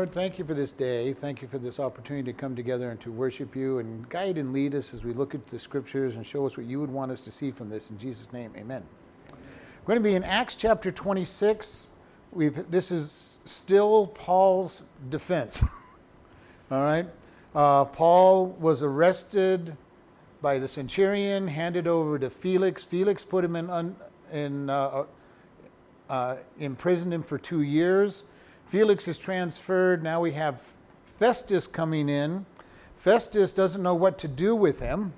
Lord. Thank you for this day. Thank you for this opportunity to come together and to worship you and guide and lead us as we look at the scriptures and show us what you would want us to see from this. In Jesus' name, amen. We're going to be in Acts chapter 26. We've, this is still Paul's defense. All right? Uh, Paul was arrested by the centurion, handed over to Felix. Felix put him in, un, in uh, uh, imprisoned him for two years. Felix is transferred. Now we have Festus coming in. Festus doesn't know what to do with him.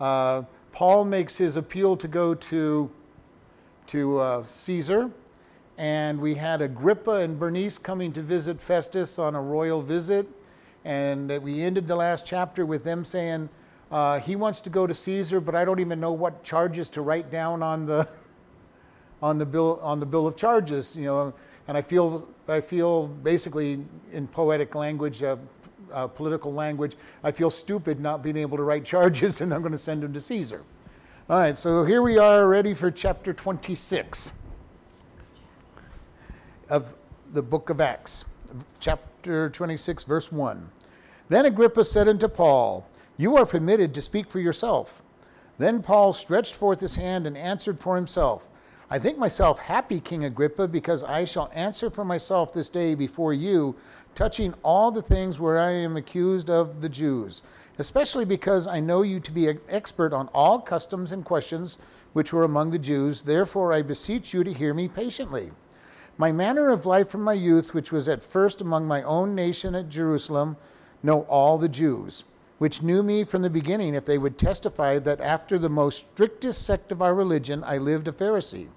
Uh, Paul makes his appeal to go to, to uh, Caesar. And we had Agrippa and Bernice coming to visit Festus on a royal visit. And we ended the last chapter with them saying, uh, he wants to go to Caesar, but I don't even know what charges to write down on the, on the, bill, on the bill of charges. You know, and I feel, I feel basically in poetic language, uh, uh, political language, I feel stupid not being able to write charges, and I'm going to send them to Caesar. All right, so here we are ready for chapter 26 of the book of Acts, chapter 26, verse 1. Then Agrippa said unto Paul, You are permitted to speak for yourself. Then Paul stretched forth his hand and answered for himself. I think myself happy, King Agrippa, because I shall answer for myself this day before you, touching all the things where I am accused of the Jews, especially because I know you to be an expert on all customs and questions which were among the Jews. Therefore, I beseech you to hear me patiently. My manner of life from my youth, which was at first among my own nation at Jerusalem, know all the Jews, which knew me from the beginning, if they would testify that after the most strictest sect of our religion I lived a Pharisee.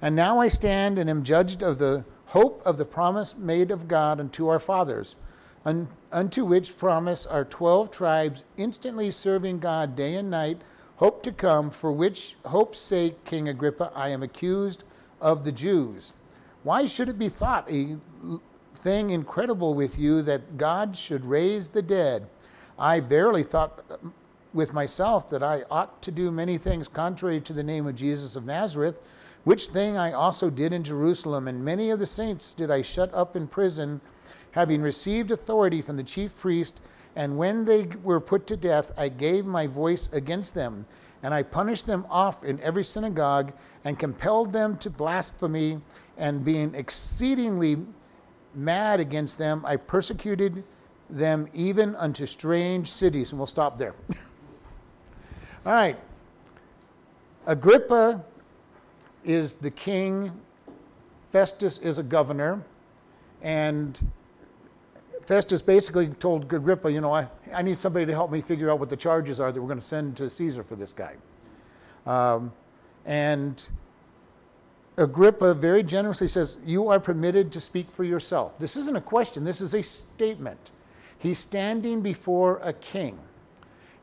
And now I stand and am judged of the hope of the promise made of God unto our fathers, un- unto which promise our twelve tribes, instantly serving God day and night, hope to come, for which hope's sake, King Agrippa, I am accused of the Jews. Why should it be thought a thing incredible with you that God should raise the dead? I verily thought uh, with myself that I ought to do many things contrary to the name of Jesus of Nazareth which thing I also did in Jerusalem, and many of the saints did I shut up in prison, having received authority from the chief priest. And when they were put to death, I gave my voice against them, and I punished them off in every synagogue, and compelled them to blasphemy. And being exceedingly mad against them, I persecuted them even unto strange cities. And we'll stop there. All right. Agrippa is the king, Festus is a governor, and Festus basically told Agrippa, you know, I, I need somebody to help me figure out what the charges are that we're going to send to Caesar for this guy. Um, and Agrippa very generously says, You are permitted to speak for yourself. This isn't a question, this is a statement. He's standing before a king.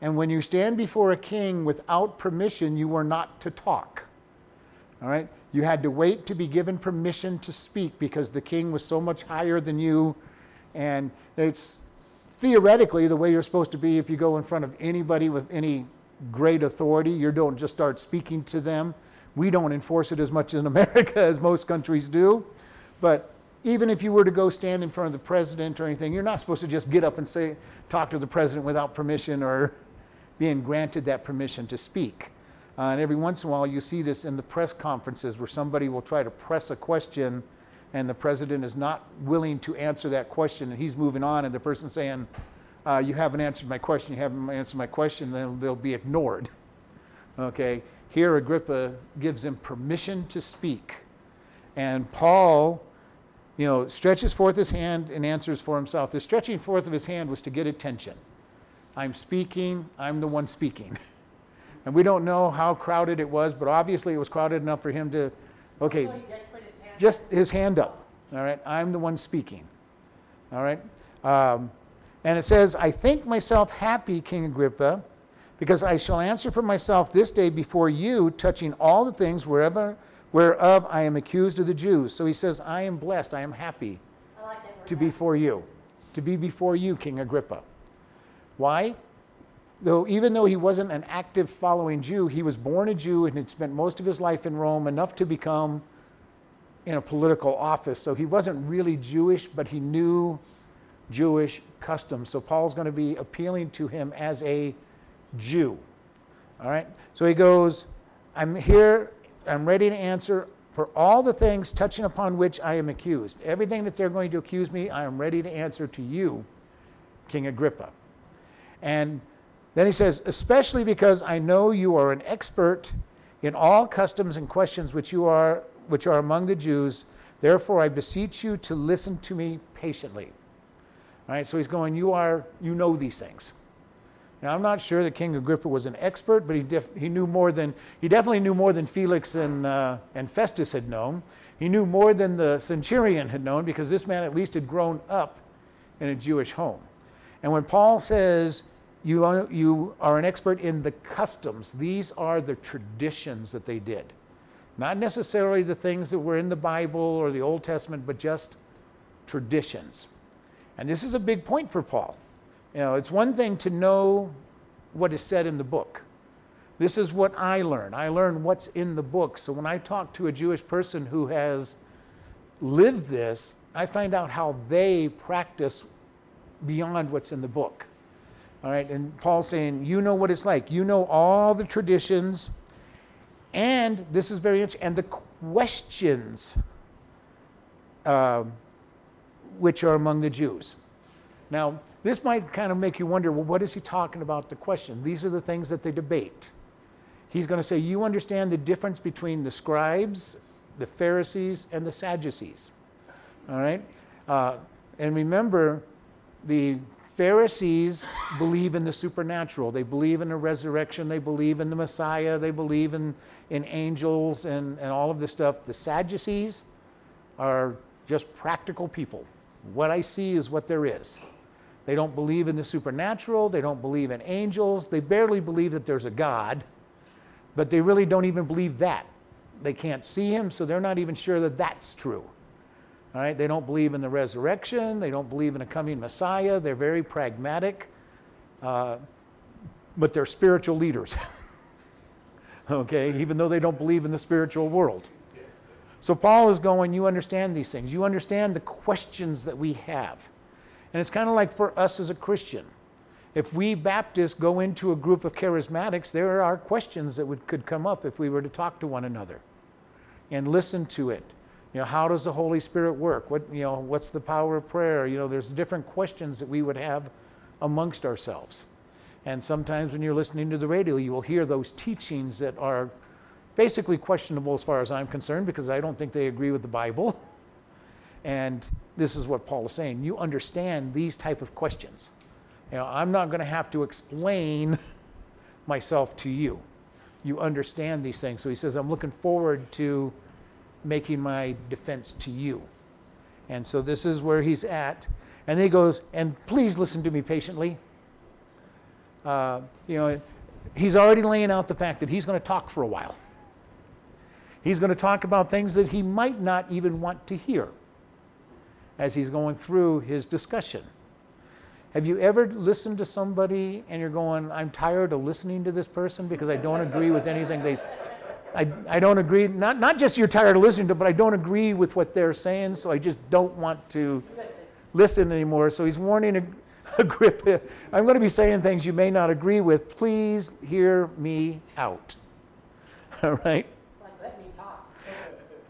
And when you stand before a king without permission, you were not to talk. All right? You had to wait to be given permission to speak because the king was so much higher than you. And it's theoretically the way you're supposed to be if you go in front of anybody with any great authority. You don't just start speaking to them. We don't enforce it as much in America as most countries do. But even if you were to go stand in front of the president or anything, you're not supposed to just get up and say, talk to the president without permission or being granted that permission to speak. Uh, and every once in a while, you see this in the press conferences where somebody will try to press a question and the president is not willing to answer that question and he's moving on, and the person saying, uh, You haven't answered my question, you haven't answered my question, then they'll be ignored. Okay? Here, Agrippa gives him permission to speak. And Paul, you know, stretches forth his hand and answers for himself. The stretching forth of his hand was to get attention. I'm speaking, I'm the one speaking. And we don't know how crowded it was, but obviously it was crowded enough for him to, okay, So just his hand just his hand up. All right, I'm the one speaking. All right. Um, and it says, I think myself happy, King Agrippa, because I shall answer for myself this day before you, touching all the things wherever, whereof I am accused of the Jews. So he says, I am blessed, I am happy I like to be for you, to be before you, King Agrippa. Why? Though even though he wasn't an active following Jew, he was born a Jew and had spent most of his life in Rome, enough to become in a political office. So he wasn't really Jewish, but he knew Jewish customs. So Paul's going to be appealing to him as a Jew. All right? So he goes, I'm here, I'm ready to answer for all the things touching upon which I am accused. Everything that they're going to accuse me, I am ready to answer to you, King Agrippa. And then he says, especially because I know you are an expert in all customs and questions which you are which are among the Jews, therefore I beseech you to listen to me patiently. All right, so he's going, you are you know these things. Now, I'm not sure that King Agrippa was an expert, but he, def- he knew more than, he definitely knew more than Felix and, uh, and Festus had known. He knew more than the centurion had known because this man at least had grown up in a Jewish home. And when Paul says, you are, you are an expert in the customs, these are the traditions that they did. Not necessarily the things that were in the Bible or the Old Testament, but just traditions. And this is a big point for Paul. You know, it's one thing to know what is said in the book. This is what I learn. I learn what's in the book. So when I talk to a Jewish person who has lived this, I find out how they practice beyond what's in the book. All right, and Paul's saying, you know what it's like. You know all the traditions, and this is very interesting, and the questions uh, which are among the Jews. Now, this might kind of make you wonder well, what is he talking about the question? These are the things that they debate. He's going to say, You understand the difference between the scribes, the Pharisees, and the Sadducees. All right? Uh, and remember, the Pharisees believe in the supernatural. They believe in the resurrection. They believe in the Messiah. They believe in, in angels and, and all of this stuff. The Sadducees are just practical people. What I see is what there is. They don't believe in the supernatural. They don't believe in angels. They barely believe that there's a God, but they really don't even believe that. They can't see him, so they're not even sure that that's true. All right? They don't believe in the resurrection. They don't believe in a coming Messiah. They're very pragmatic, uh, but they're spiritual leaders. okay? Even though they don't believe in the spiritual world. So Paul is going, You understand these things. You understand the questions that we have. And it's kind of like for us as a Christian. If we Baptists go into a group of charismatics, there are questions that would, could come up if we were to talk to one another and listen to it. You know, how does the Holy Spirit work? What, you know, what's the power of prayer? You know, there's different questions that we would have amongst ourselves. And sometimes when you're listening to the radio, you will hear those teachings that are basically questionable as far as I'm concerned because I don't think they agree with the Bible. And this is what Paul is saying. You understand these type of questions. You know, I'm not going to have to explain myself to you. You understand these things. So he says, I'm looking forward to making my defense to you. And so this is where he's at. And he goes, and please listen to me patiently. Uh, you know, he's already laying out the fact that he's going to talk for a while. He's going to talk about things that he might not even want to hear as he's going through his discussion. Have you ever listened to somebody and you're going, I'm tired of listening to this person because I don't agree with anything they say? I, I don't agree, not, not just you're tired of listening to, but I don't agree with what they're saying, so I just don't want to listen anymore. So he's warning Agrippa, I'm going to be saying things you may not agree with. Please hear me out. All right? Like, let me talk.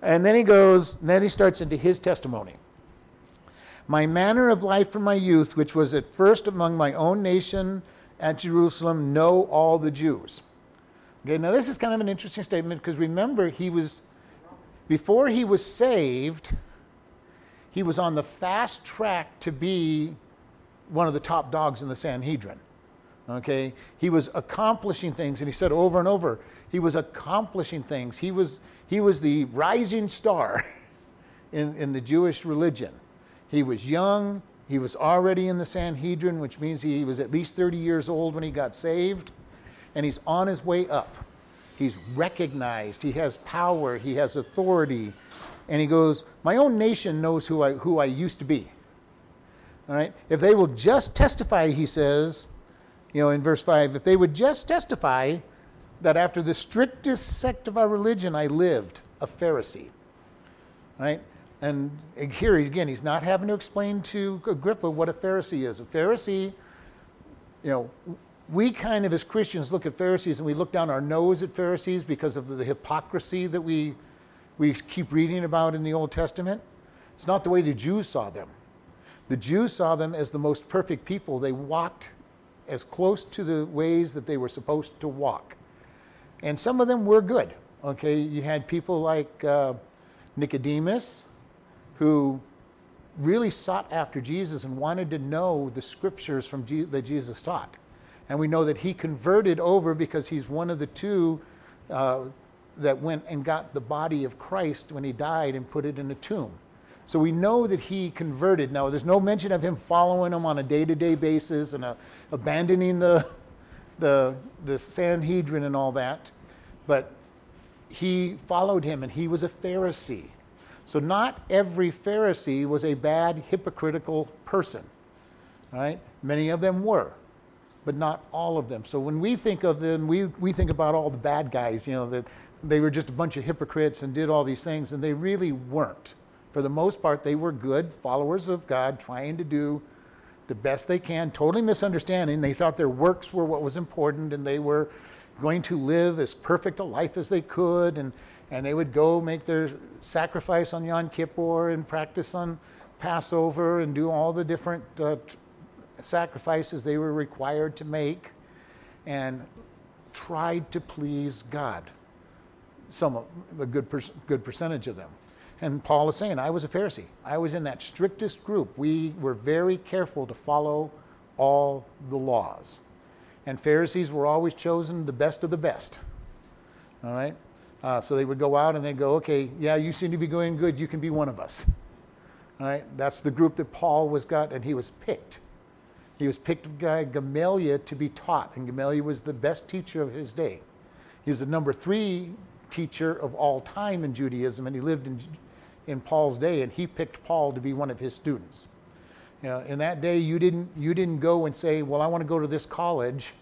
And then he goes, and then he starts into his testimony. My manner of life from my youth, which was at first among my own nation at Jerusalem, know all the Jews. Okay, now this is kind of an interesting statement because remember, he was, before he was saved, he was on the fast track to be one of the top dogs in the Sanhedrin. Okay, he was accomplishing things, and he said over and over, he was accomplishing things. He was, he was the rising star in, in the Jewish religion. He was young. He was already in the Sanhedrin, which means he was at least 30 years old when he got saved. And he's on his way up. He's recognized. He has power. He has authority. And he goes, My own nation knows who I, who I used to be. All right? If they will just testify, he says, you know, in verse 5, if they would just testify that after the strictest sect of our religion I lived, a Pharisee. Right? And here again, he's not having to explain to Agrippa what a Pharisee is. A Pharisee, you know, we kind of as Christians look at Pharisees and we look down our nose at Pharisees because of the hypocrisy that we, we keep reading about in the Old Testament. It's not the way the Jews saw them. The Jews saw them as the most perfect people. They walked as close to the ways that they were supposed to walk. And some of them were good. Okay, you had people like uh, Nicodemus, who really sought after Jesus and wanted to know the scriptures from Je- that Jesus taught. And we know that he converted over because he's one of the two uh, that went and got the body of Christ when he died and put it in a tomb. So we know that he converted. Now, there's no mention of him following him on a day to day basis and uh, abandoning the, the, the Sanhedrin and all that. But he followed him and he was a Pharisee. So not every Pharisee was a bad, hypocritical person. All right? Many of them were, but not all of them. So when we think of them, we, we think about all the bad guys, you know, that they were just a bunch of hypocrites and did all these things, and they really weren't. For the most part, they were good followers of God, trying to do the best they can, totally misunderstanding. They thought their works were what was important, and they were going to live as perfect a life as they could, and, and they would go make their sacrifice on Yom Kippur and practice on Passover and do all the different uh, t- sacrifices they were required to make, and tried to please God. Some, a good, per- good percentage of them. And Paul is saying, I was a Pharisee. I was in that strictest group. We were very careful to follow all the laws. And Pharisees were always chosen the best of the best. All right? Uh, so they would go out and they'd go, okay, yeah, you seem to be going good. You can be one of us. All right? That's the group that Paul was got, and he was picked. He was picked by Gamaliel to be taught, and Gamaliel was the best teacher of his day. He was the number three teacher of all time in Judaism, and he lived in, in Paul's day, and he picked Paul to be one of his students. You know, in that day, you didn't, you didn't go and say, Well, I want to go to this college.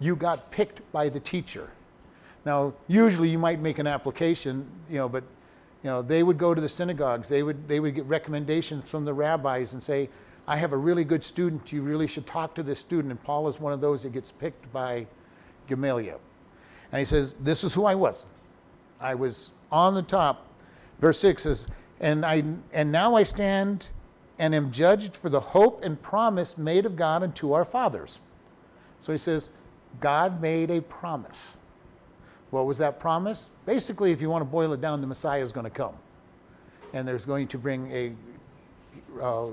You got picked by the teacher. Now, usually you might make an application, you know, but you know, they would go to the synagogues. They would, they would get recommendations from the rabbis and say, I have a really good student. You really should talk to this student. And Paul is one of those that gets picked by Gamaliel. And he says, This is who I was. I was on the top. Verse 6 says, and, I, and now I stand and am judged for the hope and promise made of God unto our fathers. So he says, God made a promise. What was that promise? Basically, if you want to boil it down, the Messiah is going to come. And there's going to bring a uh,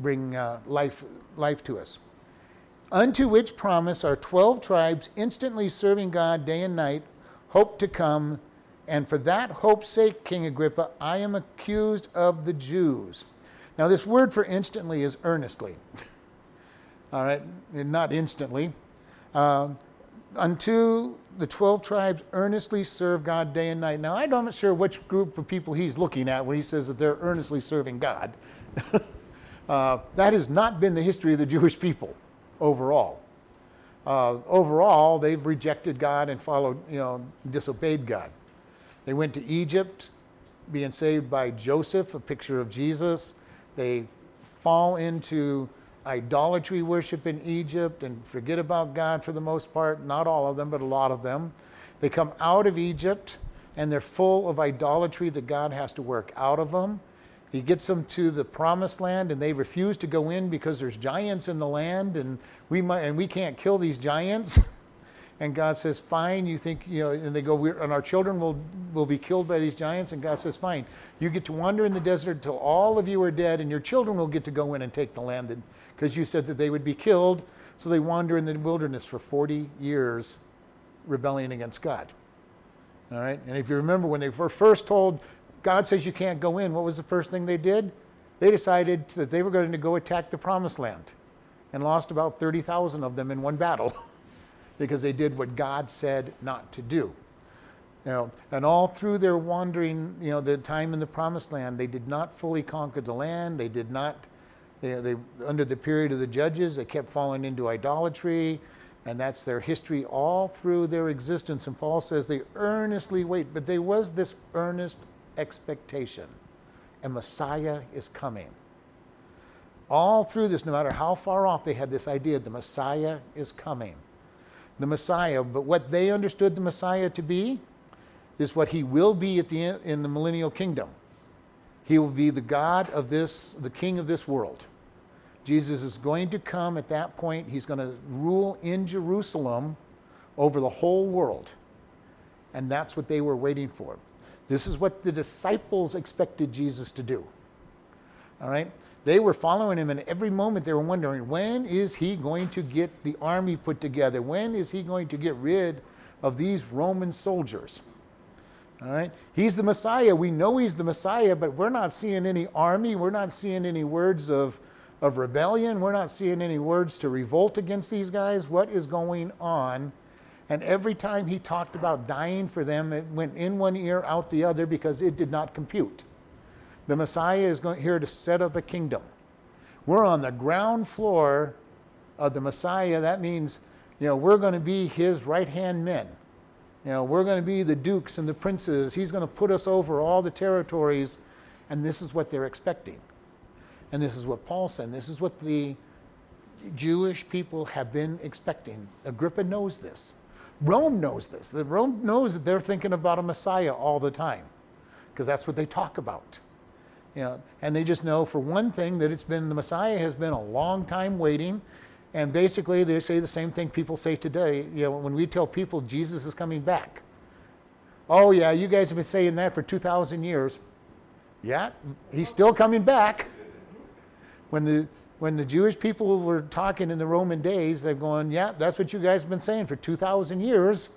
bring uh, life, life to us. Unto which promise our 12 tribes, instantly serving God day and night, hope to come. And for that hope's sake, King Agrippa, I am accused of the Jews. Now, this word for instantly is earnestly. All right, not instantly. Um, unto the 12 tribes earnestly serve God day and night. Now, I'm not sure which group of people he's looking at when he says that they're earnestly serving God. uh, that has not been the history of the Jewish people overall. Uh, overall, they've rejected God and followed, you know, disobeyed God. They went to Egypt, being saved by Joseph, a picture of Jesus. They fall into idolatry worship in Egypt and forget about God for the most part. Not all of them, but a lot of them. They come out of Egypt and they're full of idolatry that God has to work out of them. He gets them to the promised land and they refuse to go in because there's giants in the land and we might, and we can't kill these giants. And God says, "Fine." You think you know? And they go, We're, "And our children will will be killed by these giants." And God says, "Fine. You get to wander in the desert until all of you are dead, and your children will get to go in and take the land." Because you said that they would be killed, so they wander in the wilderness for 40 years, rebelling against God. All right. And if you remember when they were first told, God says you can't go in. What was the first thing they did? They decided that they were going to go attack the promised land, and lost about 30,000 of them in one battle. because they did what God said not to do. You know, and all through their wandering, you know, the time in the promised land, they did not fully conquer the land. They did not, they, they under the period of the judges, they kept falling into idolatry, and that's their history all through their existence. And Paul says they earnestly wait, but there was this earnest expectation. A Messiah is coming. All through this, no matter how far off, they had this idea the Messiah is coming. The Messiah, but what they understood the Messiah to be is what he will be at the end, in the millennial kingdom. He will be the God of this, the king of this world. Jesus is going to come at that point. He's going to rule in Jerusalem over the whole world. And that's what they were waiting for. This is what the disciples expected Jesus to do. All right? They were following him, and every moment they were wondering when is he going to get the army put together? When is he going to get rid of these Roman soldiers? All right? He's the Messiah. We know he's the Messiah, but we're not seeing any army. We're not seeing any words of, of rebellion. We're not seeing any words to revolt against these guys. What is going on? And every time he talked about dying for them, it went in one ear, out the other, because it did not compute. The Messiah is going, here to set up a kingdom. We're on the ground floor of the Messiah. That means, you know, we're going to be his right hand men. You know, we're going to be the dukes and the princes. He's going to put us over all the territories. And this is what they're expecting. And this is what Paul said. This is what the Jewish people have been expecting. Agrippa knows this. Rome knows this. The Rome knows that they're thinking about a Messiah all the time because that's what they talk about. You know, and they just know for one thing that it's been the Messiah has been a long time waiting. And basically, they say the same thing people say today. You know, when we tell people Jesus is coming back, oh yeah, you guys have been saying that for 2,000 years. Yeah, he's still coming back. When the when the Jewish people were talking in the Roman days, they're going, yeah, that's what you guys have been saying for 2,000 years.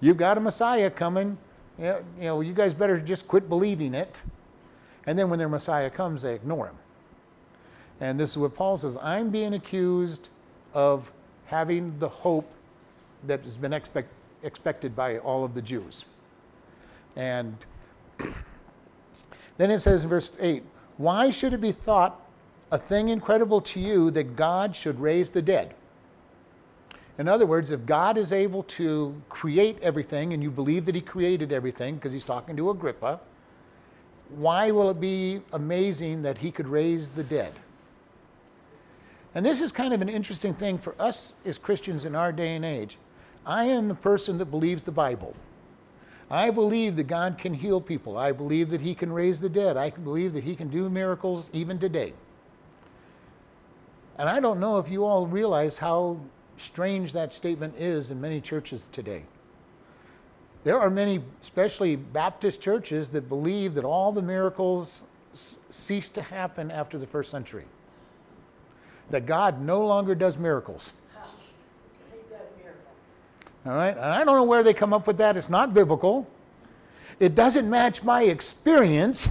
You've got a Messiah coming. You know, you guys better just quit believing it. And then when their Messiah comes, they ignore him. And this is what Paul says I'm being accused of having the hope that has been expect, expected by all of the Jews. And then it says in verse 8, Why should it be thought a thing incredible to you that God should raise the dead? In other words, if God is able to create everything and you believe that He created everything, because He's talking to Agrippa, why will it be amazing that he could raise the dead? And this is kind of an interesting thing for us as Christians in our day and age. I am the person that believes the Bible. I believe that God can heal people. I believe that He can raise the dead. I believe that He can do miracles even today. And I don't know if you all realize how strange that statement is in many churches today. There are many, especially Baptist churches, that believe that all the miracles ceased to happen after the first century. That God no longer does miracles. He does miracles. All right? And I don't know where they come up with that. It's not biblical. It doesn't match my experience.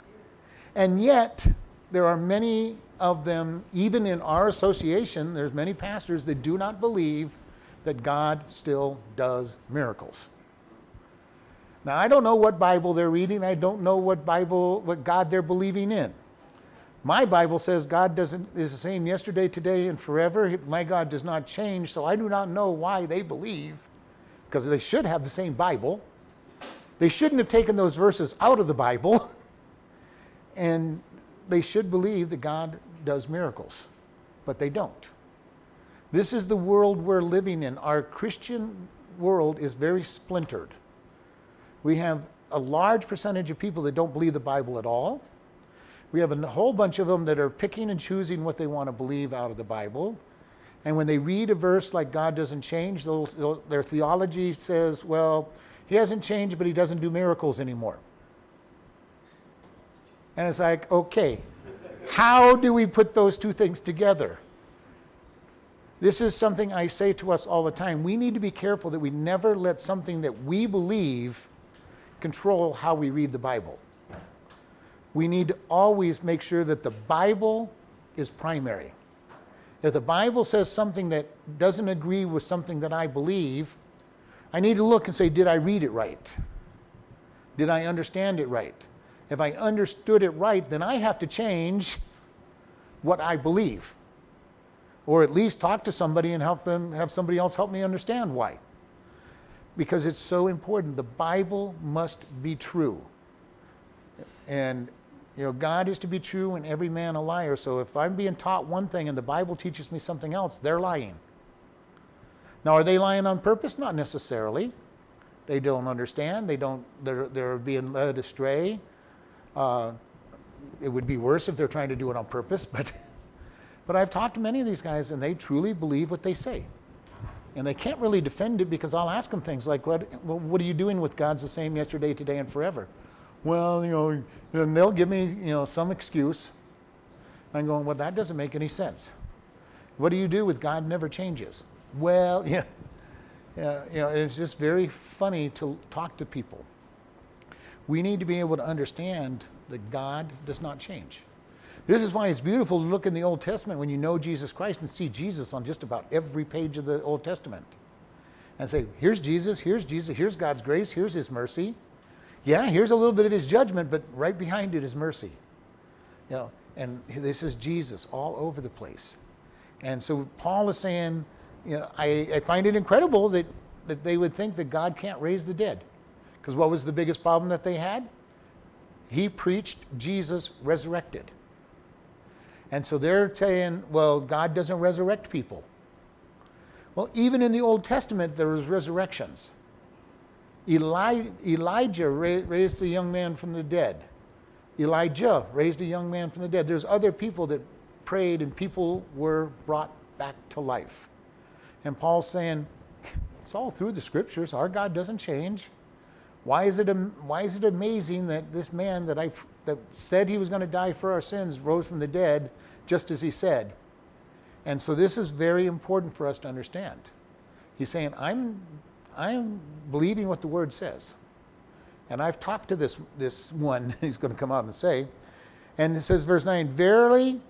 and yet, there are many of them, even in our association, there's many pastors that do not believe that God still does miracles. Now, I don't know what Bible they're reading. I don't know what Bible, what God they're believing in. My Bible says God doesn't is the same yesterday, today, and forever. My God does not change, so I do not know why they believe, because they should have the same Bible. They shouldn't have taken those verses out of the Bible, and they should believe that God does miracles, but they don't. This is the world we're living in. Our Christian world is very splintered. We have a large percentage of people that don't believe the Bible at all. We have a whole bunch of them that are picking and choosing what they want to believe out of the Bible. And when they read a verse like God doesn't change, they'll, they'll, their theology says, well, he hasn't changed, but he doesn't do miracles anymore. And it's like, okay, how do we put those two things together? This is something I say to us all the time. We need to be careful that we never let something that we believe control how we read the Bible. We need to always make sure that the Bible is primary. If the Bible says something that doesn't agree with something that I believe, I need to look and say, did I read it right? Did I understand it right? If I understood it right, then I have to change what I believe. Or at least talk to somebody and help them have somebody else help me understand why because it's so important. The Bible must be true. And you know, God is to be true and every man a liar. So if I'm being taught one thing and the Bible teaches me something else, they're lying. Now, are they lying on purpose? Not necessarily. They don't understand. They don't. They're they're being led astray. Uh, it would be worse if they're trying to do it on purpose, but. But I've talked to many of these guys, and they truly believe what they say. And they can't really defend it because I'll ask them things like, what, well, what are you doing with God's the same yesterday, today, and forever? Well, you know, and they'll give me, you know, some excuse. I'm going, well, that doesn't make any sense. What do you do with God never changes? Well, yeah, yeah you know, it's just very funny to talk to people. We need to be able to understand that God does not change. This is why it's beautiful to look in the Old Testament when you know Jesus Christ and see Jesus on just about every page of the Old Testament. And say, here's Jesus, here's Jesus, here's God's grace, here's his mercy. Yeah, here's a little bit of his judgment, but right behind it is mercy. You know, and this is Jesus all over the place. And so Paul is saying, you know, I, I find it incredible that, that they would think that God can't raise the dead. Because what was the biggest problem that they had? He preached Jesus resurrected. And so they're saying, well, God doesn't resurrect people. Well, even in the Old Testament, there was resurrections. Eli- Elijah ra- raised the young man from the dead. Elijah raised a young man from the dead. There's other people that prayed and people were brought back to life. And Paul's saying, it's all through the scriptures. Our God doesn't change. Why is it, why is it amazing that this man that I that said he was going to die for our sins rose from the dead just as he said. And so this is very important for us to understand. He's saying, I'm, I'm believing what the word says. And I've talked to this, this one, he's going to come out and say, and it says, verse 9, Verily,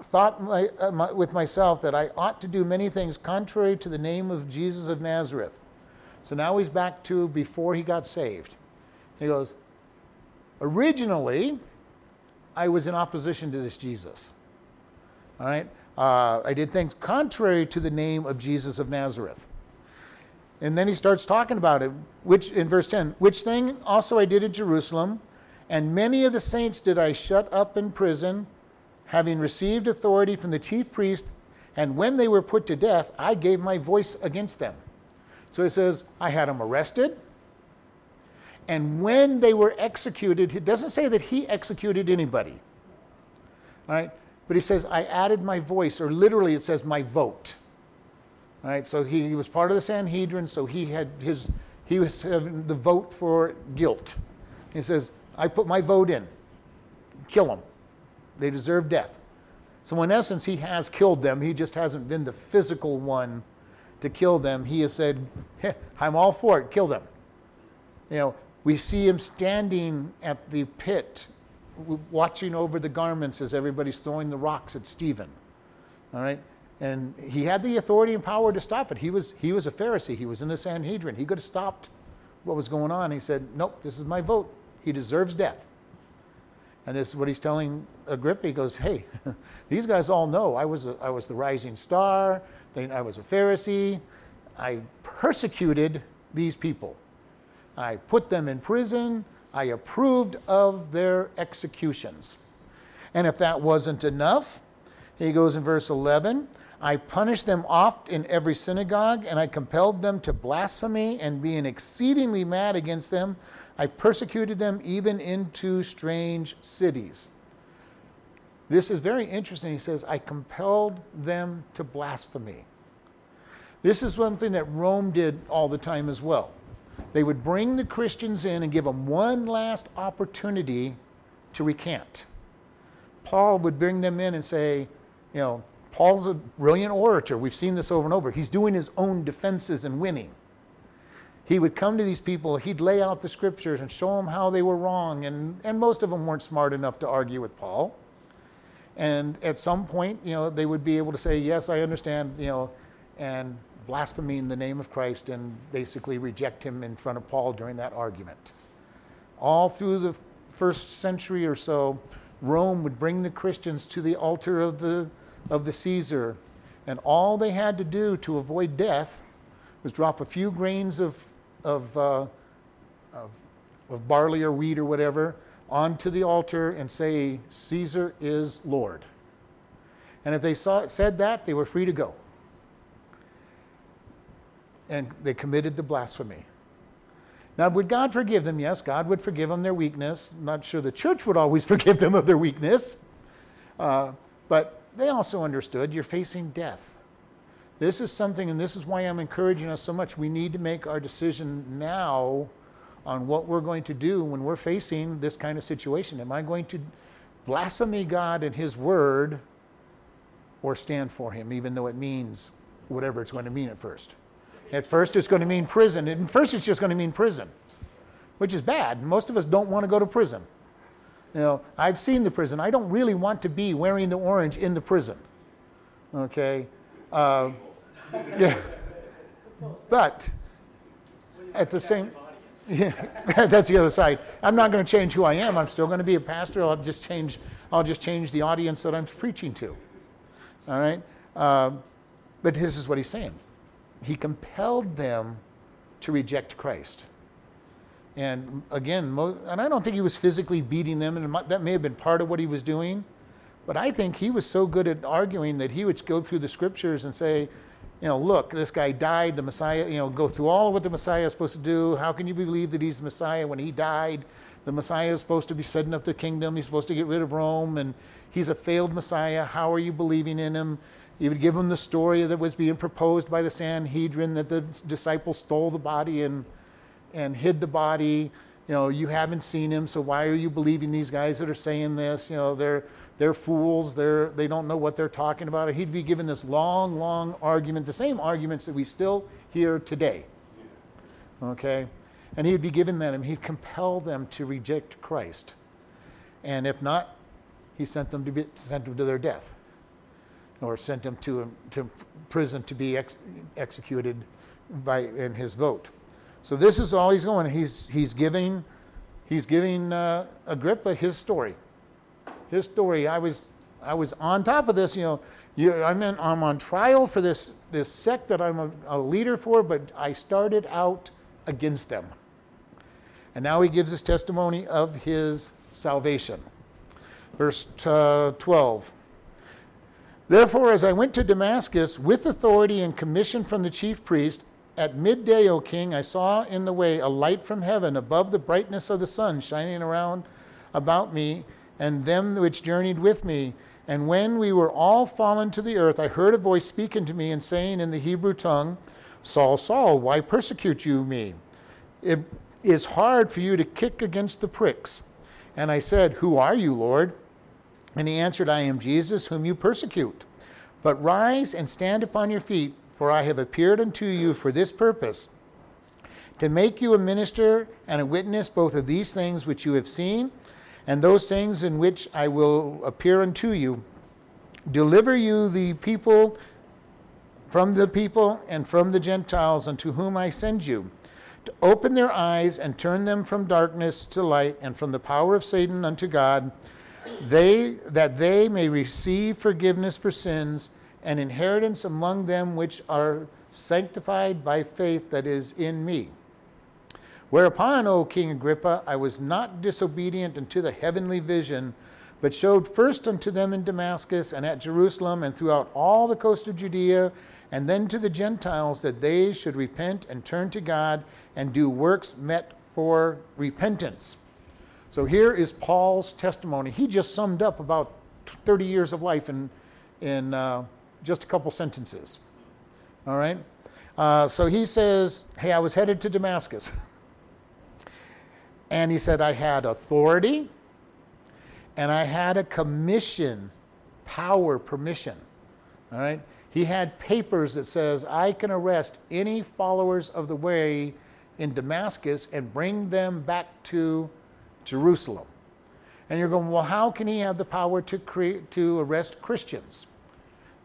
thought my, uh, my, with myself that I ought to do many things contrary to the name of Jesus of Nazareth. So now he's back to before he got saved. He goes, Originally, I was in opposition to this Jesus. All right? Uh, I did things contrary to the name of Jesus of Nazareth. And then he starts talking about it, which in verse 10, which thing also I did at Jerusalem, and many of the saints did I shut up in prison, having received authority from the chief priest, and when they were put to death, I gave my voice against them. So he says, I had them arrested, and when they were executed, it doesn't say that he executed anybody. right? But he says, I added my voice, or literally it says my vote. right? So he, he was part of the Sanhedrin, so he had his he was having the vote for guilt. He says, I put my vote in. Kill them. They deserve death. So in essence, he has killed them. He just hasn't been the physical one to kill them. He has said, hey, I'm all for it, kill them. You know, we see him standing at the pit, watching over the garments as everybody's throwing the rocks at Stephen. All right? And he had the authority and power to stop it. He was, he was a Pharisee, he was in the Sanhedrin. He could have stopped what was going on. He said, Nope, this is my vote. He deserves death. And this is what he's telling Agrippa. He goes, Hey, these guys all know I was, a, I was the rising star, I was a Pharisee. I persecuted these people. I put them in prison. I approved of their executions. And if that wasn't enough, he goes in verse 11 I punished them oft in every synagogue, and I compelled them to blasphemy, and being exceedingly mad against them, I persecuted them even into strange cities. This is very interesting. He says, I compelled them to blasphemy. This is something that Rome did all the time as well. They would bring the Christians in and give them one last opportunity to recant. Paul would bring them in and say, you know, Paul's a brilliant orator. We've seen this over and over. He's doing his own defenses and winning. He would come to these people, he'd lay out the scriptures and show them how they were wrong, and, and most of them weren't smart enough to argue with Paul. And at some point, you know, they would be able to say, Yes, I understand, you know, and blaspheming the name of Christ and basically reject him in front of Paul during that argument. All through the first century or so, Rome would bring the Christians to the altar of the, of the Caesar, and all they had to do to avoid death was drop a few grains of, of, uh, of of barley or wheat or whatever onto the altar and say, Caesar is Lord. And if they saw, said that, they were free to go. And they committed the blasphemy. Now, would God forgive them? Yes, God would forgive them their weakness. I'm not sure the church would always forgive them of their weakness. Uh, but they also understood you're facing death. This is something, and this is why I'm encouraging us so much. We need to make our decision now on what we're going to do when we're facing this kind of situation. Am I going to blaspheme God and His Word or stand for Him, even though it means whatever it's going to mean at first? At first, it's going to mean prison. At first, it's just going to mean prison, which is bad. Most of us don't want to go to prison. You know, I've seen the prison. I don't really want to be wearing the orange in the prison. Okay? Uh, yeah. But at the same yeah, that's the other side. I'm not going to change who I am. I'm still going to be a pastor. I'll just change. I'll just change the audience that I'm preaching to. All right. Um, but this is what he's saying. He compelled them to reject Christ. And again, mo- and I don't think he was physically beating them, and that may have been part of what he was doing. But I think he was so good at arguing that he would go through the scriptures and say, you know, look, this guy died, the Messiah, you know, go through all of what the Messiah is supposed to do. How can you believe that he's the Messiah when he died? The Messiah is supposed to be setting up the kingdom. He's supposed to get rid of Rome, and he's a failed Messiah. How are you believing in him? He would give him the story that was being proposed by the Sanhedrin that the disciples stole the body and, and hid the body. You know, you haven't seen him, so why are you believing these guys that are saying this? You know, they're they're fools. They're, they don't know what they're talking about. He'd be given this long, long argument, the same arguments that we still hear today. Okay? And he'd be given them, he'd compel them to reject Christ. And if not, he sent them to, be, sent them to their death or sent them to, to prison to be ex, executed by, in his vote. So this is all he's going. He's, he's giving, he's giving uh, Agrippa his story his story. I was, I was on top of this, you know. You, I'm, in, I'm on trial for this, this sect that I'm a, a leader for, but I started out against them. And now he gives his testimony of his salvation. Verse uh, 12. Therefore, as I went to Damascus with authority and commission from the chief priest, at midday, O king, I saw in the way a light from heaven above the brightness of the sun shining around about me and them which journeyed with me. And when we were all fallen to the earth, I heard a voice speaking to me and saying in the Hebrew tongue, Saul, Saul, why persecute you me? It is hard for you to kick against the pricks. And I said, Who are you, Lord? And he answered, I am Jesus, whom you persecute. But rise and stand upon your feet, for I have appeared unto you for this purpose to make you a minister and a witness both of these things which you have seen and those things in which I will appear unto you, deliver you the people from the people and from the Gentiles unto whom I send you, to open their eyes and turn them from darkness to light and from the power of Satan unto God, they that they may receive forgiveness for sins and inheritance among them which are sanctified by faith that is in me. Whereupon, O King Agrippa, I was not disobedient unto the heavenly vision, but showed first unto them in Damascus and at Jerusalem and throughout all the coast of Judea, and then to the Gentiles, that they should repent and turn to God and do works met for repentance. So here is Paul's testimony. He just summed up about 30 years of life in, in uh, just a couple sentences. All right? Uh, so he says, Hey, I was headed to Damascus. And he said, I had authority and I had a commission, power, permission. All right? He had papers that says, I can arrest any followers of the way in Damascus and bring them back to Jerusalem. And you're going, well, how can he have the power to, create, to arrest Christians?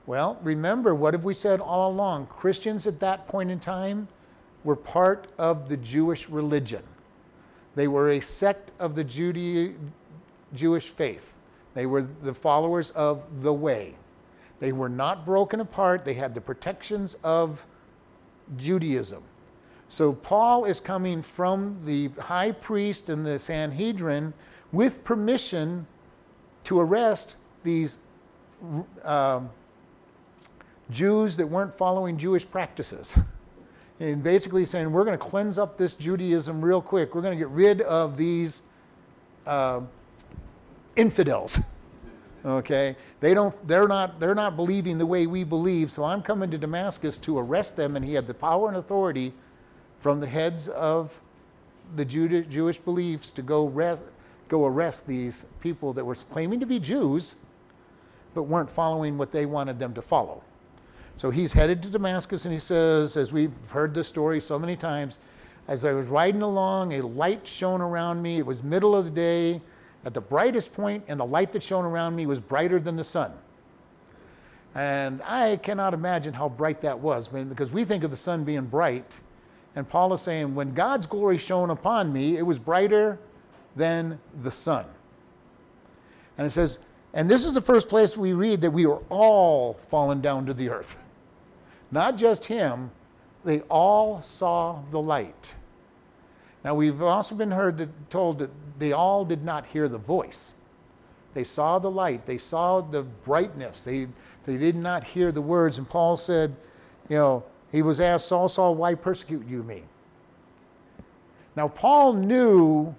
Well, remember, what have we said all along? Christians at that point in time were part of the Jewish religion. They were a sect of the Judea, Jewish faith. They were the followers of the way. They were not broken apart. They had the protections of Judaism. So Paul is coming from the high priest and the Sanhedrin with permission to arrest these um, Jews that weren't following Jewish practices. And basically saying, we're going to cleanse up this Judaism real quick. We're going to get rid of these uh, infidels. okay they don't they're not they're not believing the way we believe so i'm coming to damascus to arrest them and he had the power and authority from the heads of the jewish beliefs to go go arrest these people that were claiming to be jews but weren't following what they wanted them to follow so he's headed to damascus and he says as we've heard this story so many times as i was riding along a light shone around me it was middle of the day at the brightest point, and the light that shone around me was brighter than the sun. And I cannot imagine how bright that was, because we think of the sun being bright. And Paul is saying, when God's glory shone upon me, it was brighter than the sun. And it says, and this is the first place we read that we were all fallen down to the earth. Not just him, they all saw the light. Now, we've also been heard that, told that they all did not hear the voice. They saw the light, they saw the brightness, they, they did not hear the words. And Paul said, you know, he was asked, Saul, Saul, why persecute you me? Now, Paul knew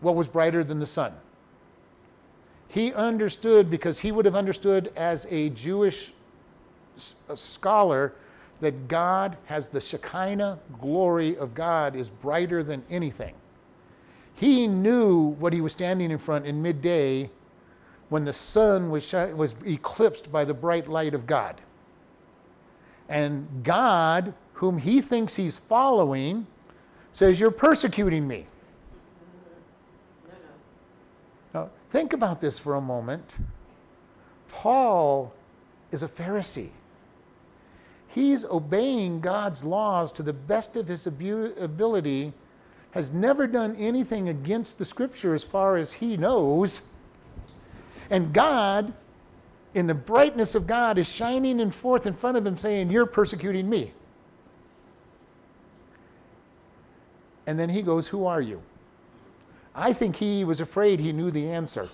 what was brighter than the sun. He understood because he would have understood as a Jewish scholar that God has the Shekinah glory of God is brighter than anything. He knew what he was standing in front in midday when the sun was, was eclipsed by the bright light of God. And God, whom he thinks he's following, says, You're persecuting me. Now, think about this for a moment. Paul is a Pharisee. He's obeying God's laws to the best of his ability, has never done anything against the scripture as far as he knows. And God, in the brightness of God, is shining in forth in front of him saying, You're persecuting me. And then he goes, Who are you? I think he was afraid he knew the answer.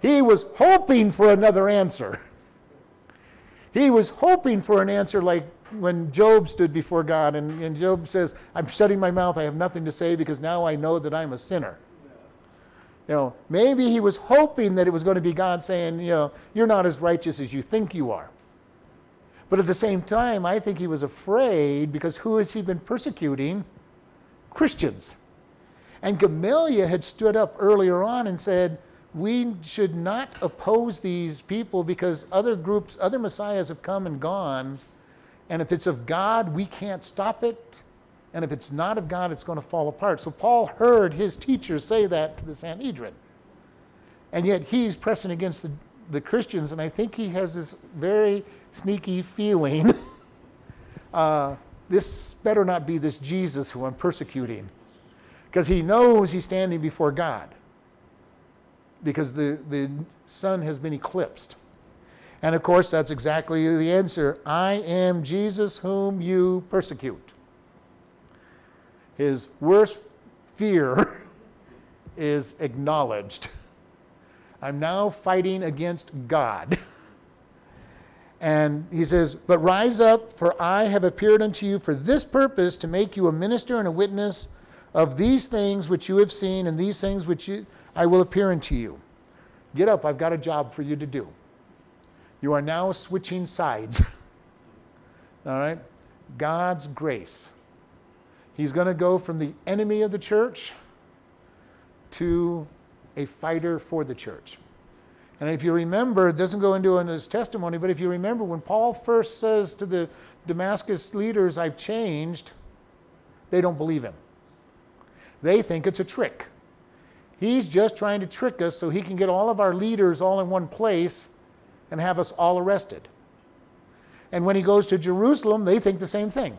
He was hoping for another answer. He was hoping for an answer like when Job stood before God, and, and Job says, I'm shutting my mouth, I have nothing to say because now I know that I'm a sinner. You know, maybe he was hoping that it was going to be God saying, you know, you're not as righteous as you think you are. But at the same time, I think he was afraid because who has he been persecuting? Christians. And Gamaliel had stood up earlier on and said, we should not oppose these people because other groups, other messiahs have come and gone. And if it's of God, we can't stop it. And if it's not of God, it's going to fall apart. So Paul heard his teachers say that to the Sanhedrin. And yet he's pressing against the, the Christians. And I think he has this very sneaky feeling uh, this better not be this Jesus who I'm persecuting. Because he knows he's standing before God because the, the sun has been eclipsed. And of course, that's exactly the answer I am Jesus whom you persecute. His worst fear is acknowledged. I'm now fighting against God. And he says, But rise up, for I have appeared unto you for this purpose, to make you a minister and a witness of these things which you have seen, and these things which you, I will appear unto you. Get up, I've got a job for you to do. You are now switching sides. All right? God's grace. He's going to go from the enemy of the church to a fighter for the church. And if you remember, it doesn't go into in his testimony, but if you remember when Paul first says to the Damascus leaders, I've changed, they don't believe him. They think it's a trick. He's just trying to trick us so he can get all of our leaders all in one place and have us all arrested. And when he goes to Jerusalem, they think the same thing.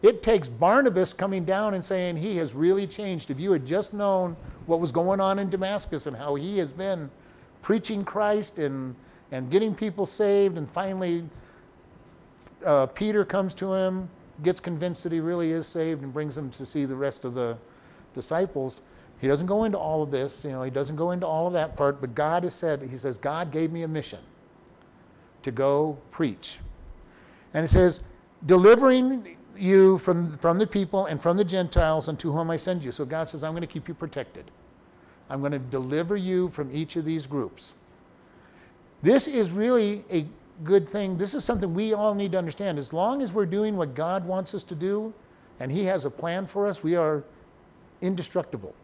It takes Barnabas coming down and saying, He has really changed. If you had just known what was going on in Damascus and how he has been preaching Christ and, and getting people saved and finally uh, Peter comes to him, gets convinced that he really is saved, and brings him to see the rest of the disciples. He doesn't go into all of this, you know, he doesn't go into all of that part, but God has said, He says, God gave me a mission to go preach. And it says, delivering you from, from the people and from the Gentiles unto whom I send you. So God says, I'm going to keep you protected. I'm going to deliver you from each of these groups. This is really a good thing. This is something we all need to understand. As long as we're doing what God wants us to do and He has a plan for us, we are indestructible.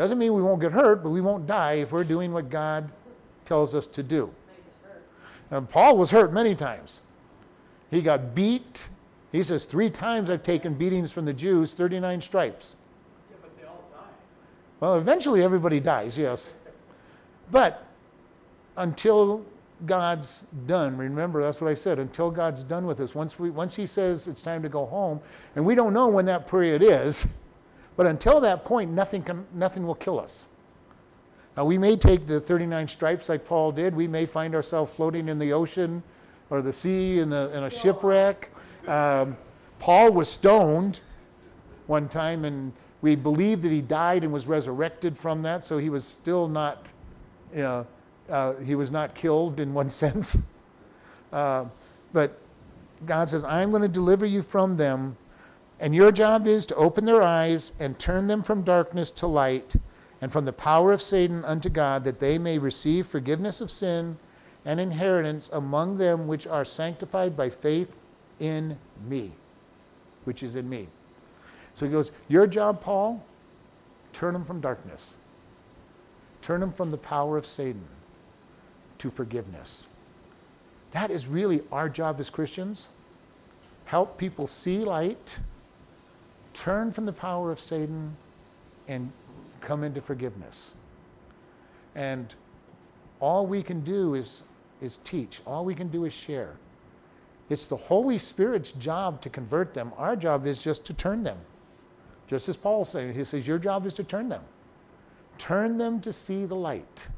Doesn't mean we won't get hurt, but we won't die if we're doing what God tells us to do. And Paul was hurt many times. He got beat. He says, Three times I've taken beatings from the Jews, 39 stripes. Yeah, but they all die. Well, eventually everybody dies, yes. But until God's done, remember that's what I said, until God's done with us, once, we, once He says it's time to go home, and we don't know when that period is, but until that point, nothing, can, nothing will kill us. Now, we may take the 39 stripes like Paul did. We may find ourselves floating in the ocean or the sea in, a in a shipwreck. Um, Paul was stoned one time, and we believe that he died and was resurrected from that, so he was still not, you know, uh, he was not killed in one sense. Uh, but God says, I'm going to deliver you from them, and your job is to open their eyes and turn them from darkness to light and from the power of Satan unto God, that they may receive forgiveness of sin and inheritance among them which are sanctified by faith in me, which is in me. So he goes, Your job, Paul, turn them from darkness, turn them from the power of Satan to forgiveness. That is really our job as Christians. Help people see light, turn from the power of Satan, and come into forgiveness. And all we can do is, is teach, all we can do is share. It's the Holy Spirit's job to convert them. Our job is just to turn them. Just as Paul said, he says, Your job is to turn them. Turn them to see the light.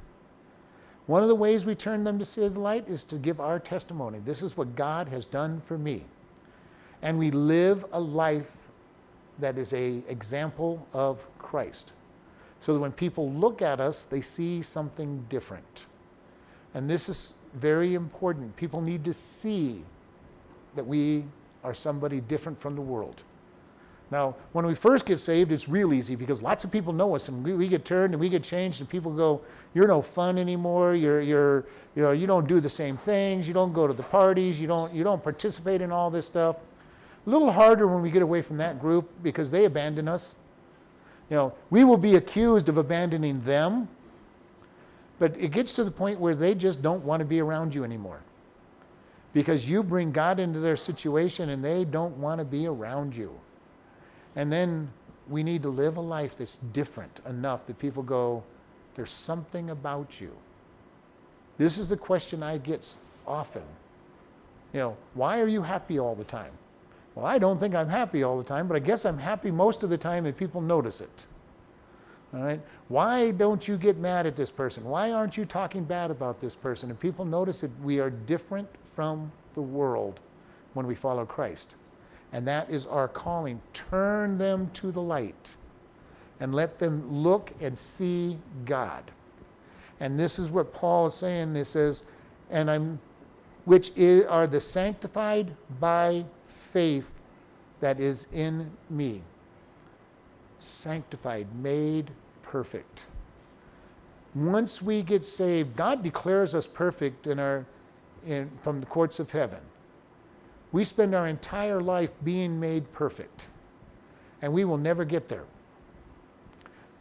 One of the ways we turn them to see the light is to give our testimony. This is what God has done for me. And we live a life that is a example of Christ so that when people look at us, they see something different. And this is very important. People need to see that we are somebody different from the world. Now, when we first get saved, it's real easy because lots of people know us and we, we, get turned and we get changed and people go, you're no fun anymore. You're, you're, you know, you don't do the same things. You don't go to the parties. You don't, you don't participate in all this stuff. A little harder when we get away from that group because they abandon us. You know, we will be accused of abandoning them, but it gets to the point where they just don't want to be around you anymore. Because you bring God into their situation and they don't want to be around you. And then we need to live a life that's different enough that people go, there's something about you. This is the question I get often. You know, why are you happy all the time? Well, I don't think I'm happy all the time, but I guess I'm happy most of the time and people notice it. All right? Why don't you get mad at this person? Why aren't you talking bad about this person? And people notice that we are different from the world when we follow Christ. And that is our calling. Turn them to the light and let them look and see God. And this is what Paul is saying. He says, and I'm which is, are the sanctified by faith that is in me. Sanctified, made perfect. Once we get saved, God declares us perfect in our, in, from the courts of heaven. We spend our entire life being made perfect, and we will never get there.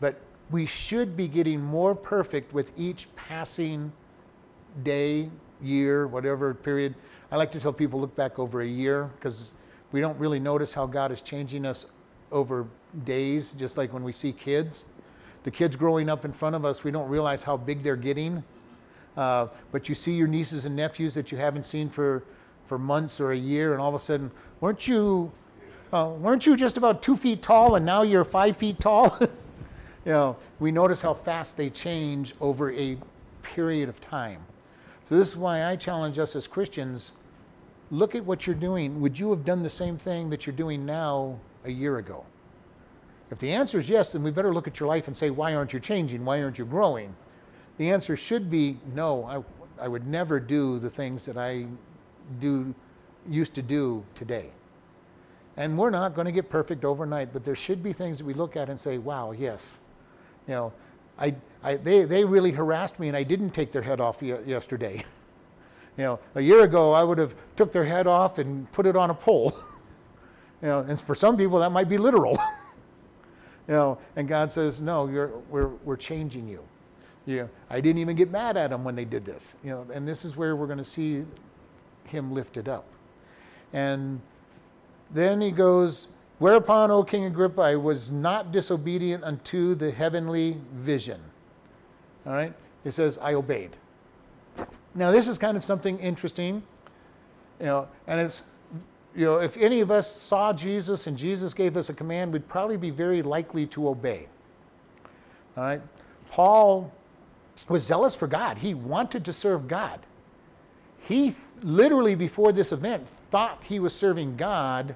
But we should be getting more perfect with each passing day, year, whatever period. I like to tell people look back over a year because we don't really notice how God is changing us over days, just like when we see kids. The kids growing up in front of us, we don't realize how big they're getting. Uh, but you see your nieces and nephews that you haven't seen for, for months or a year, and all of a sudden, weren't you, uh, weren't you just about two feet tall and now you're five feet tall? you know, we notice how fast they change over a period of time. So this is why I challenge us as Christians look at what you're doing. Would you have done the same thing that you're doing now a year ago? If the answer is yes, then we better look at your life and say, why aren't you changing? Why aren't you growing? The answer should be no, I, I would never do the things that I do used to do today. And we're not going to get perfect overnight, but there should be things that we look at and say, wow, yes. You know, I, I, they, they really harassed me and I didn't take their head off yesterday. you know, a year ago I would have took their head off and put it on a pole. you know, and for some people that might be literal. you know, and God says, no, you're, we're, we're changing you. You know, I didn't even get mad at them when they did this. You know, and this is where we're going to see him lifted up. And then he goes, Whereupon, O King Agrippa, I was not disobedient unto the heavenly vision. All right? He says, I obeyed. Now, this is kind of something interesting. You know, and it's, you know, if any of us saw Jesus and Jesus gave us a command, we'd probably be very likely to obey. All right? Paul was zealous for God. He wanted to serve God. He literally, before this event, thought he was serving God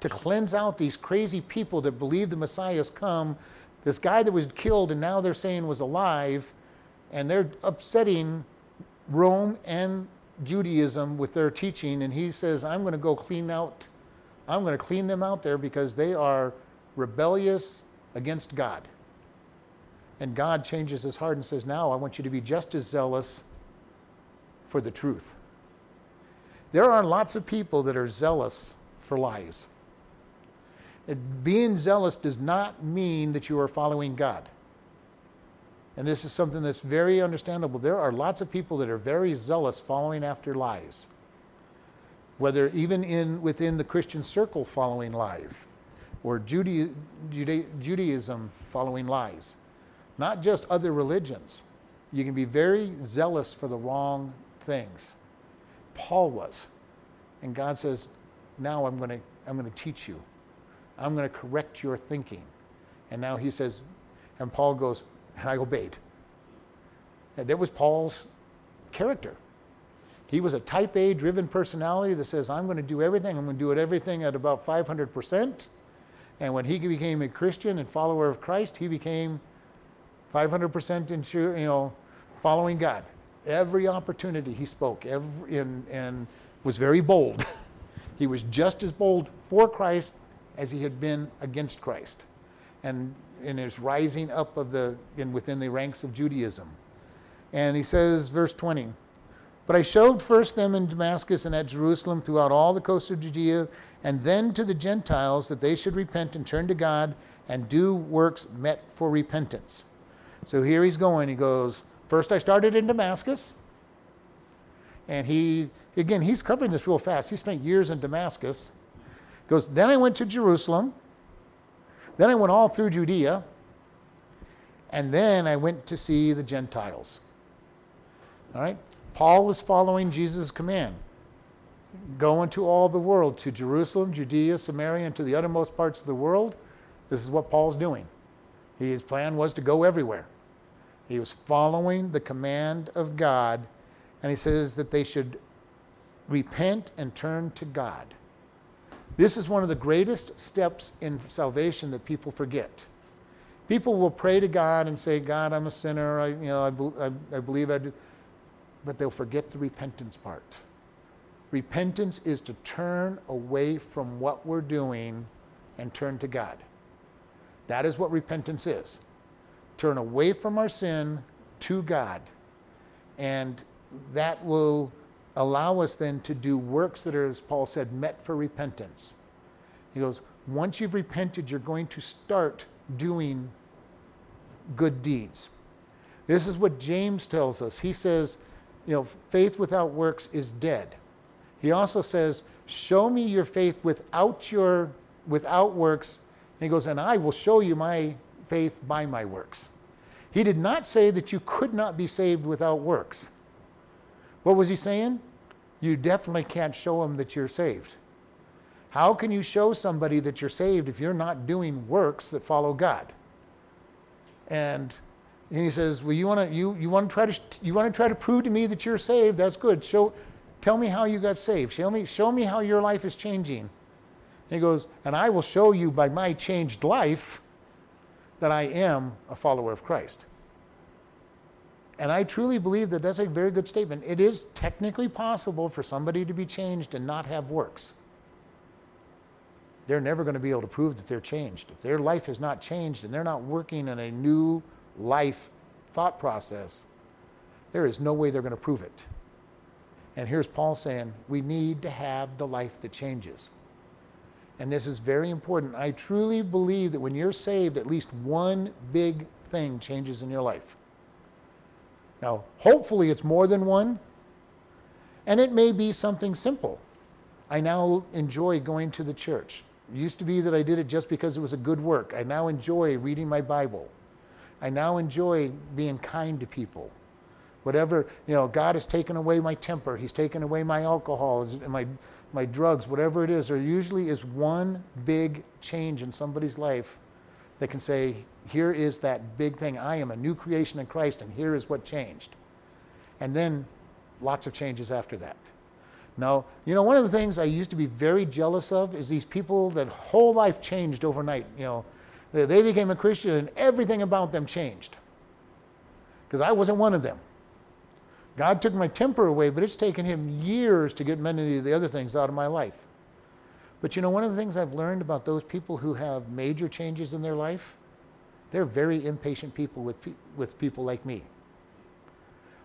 to cleanse out these crazy people that believe the Messiah has come. This guy that was killed and now they're saying was alive, and they're upsetting Rome and Judaism with their teaching. And he says, I'm going to go clean out, I'm going to clean them out there because they are rebellious against God. And God changes his heart and says, Now I want you to be just as zealous for the truth. There are lots of people that are zealous for lies being zealous does not mean that you are following God. And this is something that's very understandable. There are lots of people that are very zealous following after lies, whether even in within the Christian circle following lies, or Judaism following lies, not just other religions. You can be very zealous for the wrong things. Paul was, and God says, "Now I'm going to I'm going to teach you." I'm going to correct your thinking. And now he says, and Paul goes, and I obeyed. And that was Paul's character. He was a type A driven personality that says, I'm going to do everything. I'm going to do it everything at about 500%. And when he became a Christian and follower of Christ, he became 500% into, you know, following God. Every opportunity he spoke every, and, and was very bold. he was just as bold for Christ as he had been against Christ and in his rising up of the in within the ranks of Judaism. And he says, verse 20, But I showed first them in Damascus and at Jerusalem throughout all the coast of Judea, and then to the Gentiles that they should repent and turn to God and do works met for repentance. So here he's going. He goes, First I started in Damascus. And he, again, he's covering this real fast. He spent years in Damascus goes, Then I went to Jerusalem. Then I went all through Judea. And then I went to see the Gentiles. All right? Paul is following Jesus' command go into all the world, to Jerusalem, Judea, Samaria, and to the uttermost parts of the world. This is what Paul's doing. His plan was to go everywhere. He was following the command of God, and he says that they should repent and turn to God. This is one of the greatest steps in salvation that people forget. People will pray to God and say, God, I'm a sinner. I, you know, I, I, I believe I do. But they'll forget the repentance part. Repentance is to turn away from what we're doing and turn to God. That is what repentance is. Turn away from our sin to God. And that will allow us then to do works that are, as Paul said, met for repentance. He goes, once you've repented, you're going to start doing good deeds. This is what James tells us. He says, you know, faith without works is dead. He also says, show me your faith without your without works. And he goes, and I will show you my faith by my works. He did not say that you could not be saved without works. What was he saying? You definitely can't show them that you're saved. How can you show somebody that you're saved if you're not doing works that follow God? And he says, "Well, you want to you you want to try to you want to try to prove to me that you're saved? That's good. Show Tell me how you got saved. Show me, show me how your life is changing. And he goes, And I will show you by my changed life that I am a follower of Christ. And I truly believe that that's a very good statement. It is technically possible for somebody to be changed and not have works. They're never going to be able to prove that they're changed. If their life has not changed and they're not working in a new life thought process, there is no way they're going to prove it. And here's Paul saying, we need to have the life that changes. And this is very important. I truly believe that when you're saved, at least one big thing changes in your life. Now, hopefully, it's more than one, and it may be something simple. I now enjoy going to the church. It used to be that I did it just because it was a good work. I now enjoy reading my Bible. I now enjoy being kind to people. Whatever, you know, God has taken away my temper, He's taken away my alcohol, my, my drugs, whatever it is. There usually is one big change in somebody's life that can say, here is that big thing. I am a new creation in Christ, and here is what changed. And then lots of changes after that. Now, you know, one of the things I used to be very jealous of is these people that whole life changed overnight. You know, they became a Christian and everything about them changed. Because I wasn't one of them. God took my temper away, but it's taken him years to get many of the other things out of my life. But you know, one of the things I've learned about those people who have major changes in their life, they're very impatient people with, pe- with people like me.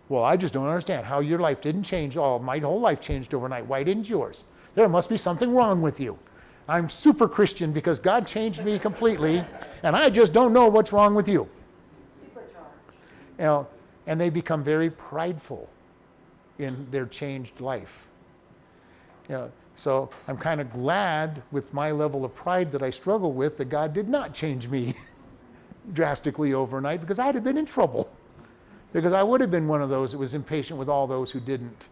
Well, I just don't understand how your life didn't change. Oh, my whole life changed overnight. Why didn't yours? There must be something wrong with you. I'm super Christian because God changed me completely, and I just don't know what's wrong with you. Supercharged. You know, and they become very prideful in their changed life. You know, so I'm kind of glad with my level of pride that I struggle with that God did not change me drastically overnight because I'd have been in trouble. Because I would have been one of those that was impatient with all those who didn't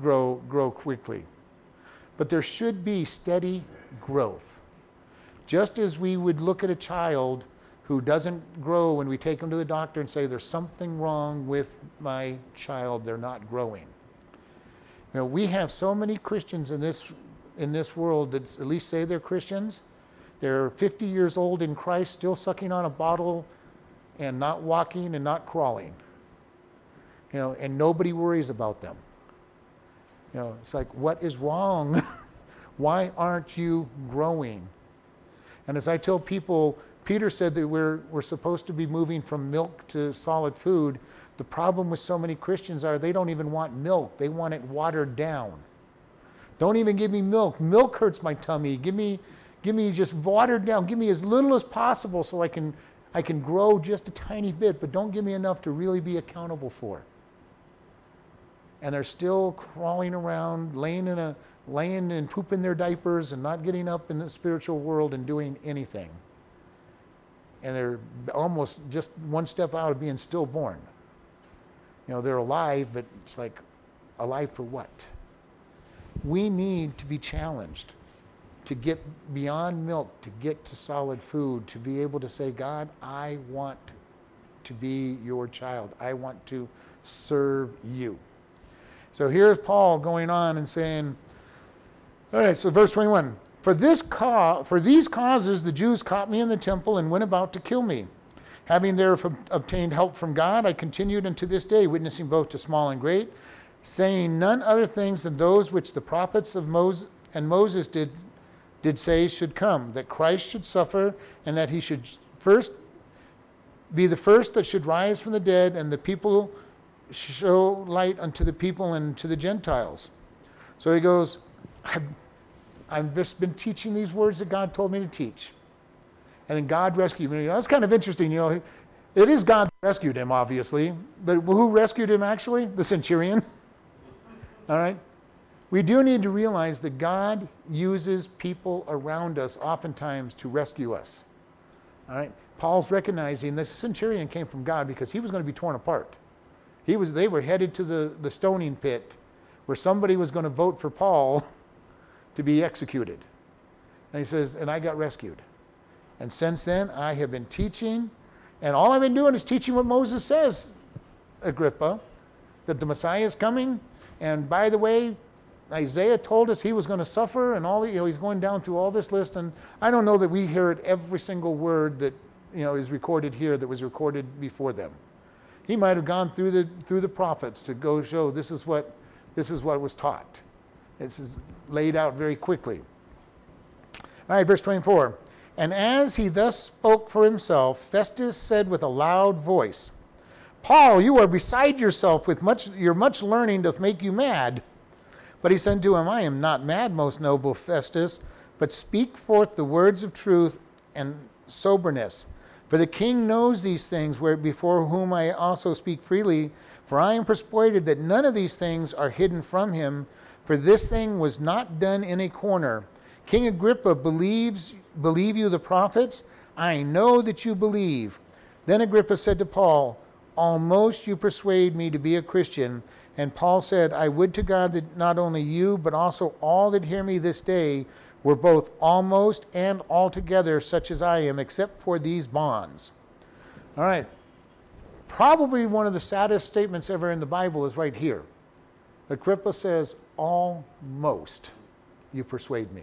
grow, grow quickly. But there should be steady growth. Just as we would look at a child who doesn't grow when we take them to the doctor and say, There's something wrong with my child, they're not growing. Now, we have so many Christians in this, in this world that at least say they're Christians. They're 50 years old in Christ, still sucking on a bottle and not walking and not crawling. You know, and nobody worries about them. You know, it's like, what is wrong? Why aren't you growing? And as I tell people, Peter said that we're, we're supposed to be moving from milk to solid food. The problem with so many Christians are they don't even want milk, they want it watered down. Don't even give me milk. Milk hurts my tummy. Give me, give me just watered down. Give me as little as possible so I can, I can grow just a tiny bit, but don't give me enough to really be accountable for. And they're still crawling around, laying in a laying and pooping their diapers and not getting up in the spiritual world and doing anything. And they're almost just one step out of being stillborn. You know, they're alive, but it's like, alive for what? We need to be challenged to get beyond milk, to get to solid food, to be able to say, God, I want to be your child. I want to serve you. So here's Paul going on and saying, all right, so verse 21. For, this ca- for these causes the Jews caught me in the temple and went about to kill me. Having there obtained help from God, I continued unto this day, witnessing both to small and great, saying none other things than those which the prophets of Moses and Moses did, did say should come, that Christ should suffer, and that he should first be the first that should rise from the dead, and the people show light unto the people and to the Gentiles. So he goes, I've, I've just been teaching these words that God told me to teach. And then God rescued me. That's kind of interesting. You know, it is God that rescued him, obviously. But who rescued him actually? The centurion. All right? We do need to realize that God uses people around us oftentimes to rescue us. All right? Paul's recognizing this centurion came from God because he was going to be torn apart. He was, they were headed to the, the stoning pit where somebody was going to vote for Paul to be executed. And he says, and I got rescued. And since then, I have been teaching, and all I've been doing is teaching what Moses says, Agrippa, that the Messiah is coming. And by the way, Isaiah told us he was going to suffer, and all you know, he's going down through all this list. And I don't know that we heard every single word that you know is recorded here that was recorded before them. He might have gone through the through the prophets to go show this is what this is what was taught. This is laid out very quickly. All right, verse 24. And as he thus spoke for himself, Festus said with a loud voice, Paul, you are beside yourself with much your much learning doth make you mad. But he said to him, I am not mad, most noble Festus, but speak forth the words of truth and soberness. For the king knows these things, where before whom I also speak freely. For I am persuaded that none of these things are hidden from him. For this thing was not done in a corner. King Agrippa believes, believe you the prophets? I know that you believe. Then Agrippa said to Paul, Almost you persuade me to be a Christian. And Paul said, I would to God that not only you, but also all that hear me this day were both almost and altogether such as I am, except for these bonds. All right. Probably one of the saddest statements ever in the Bible is right here. Agrippa says, Almost you persuade me.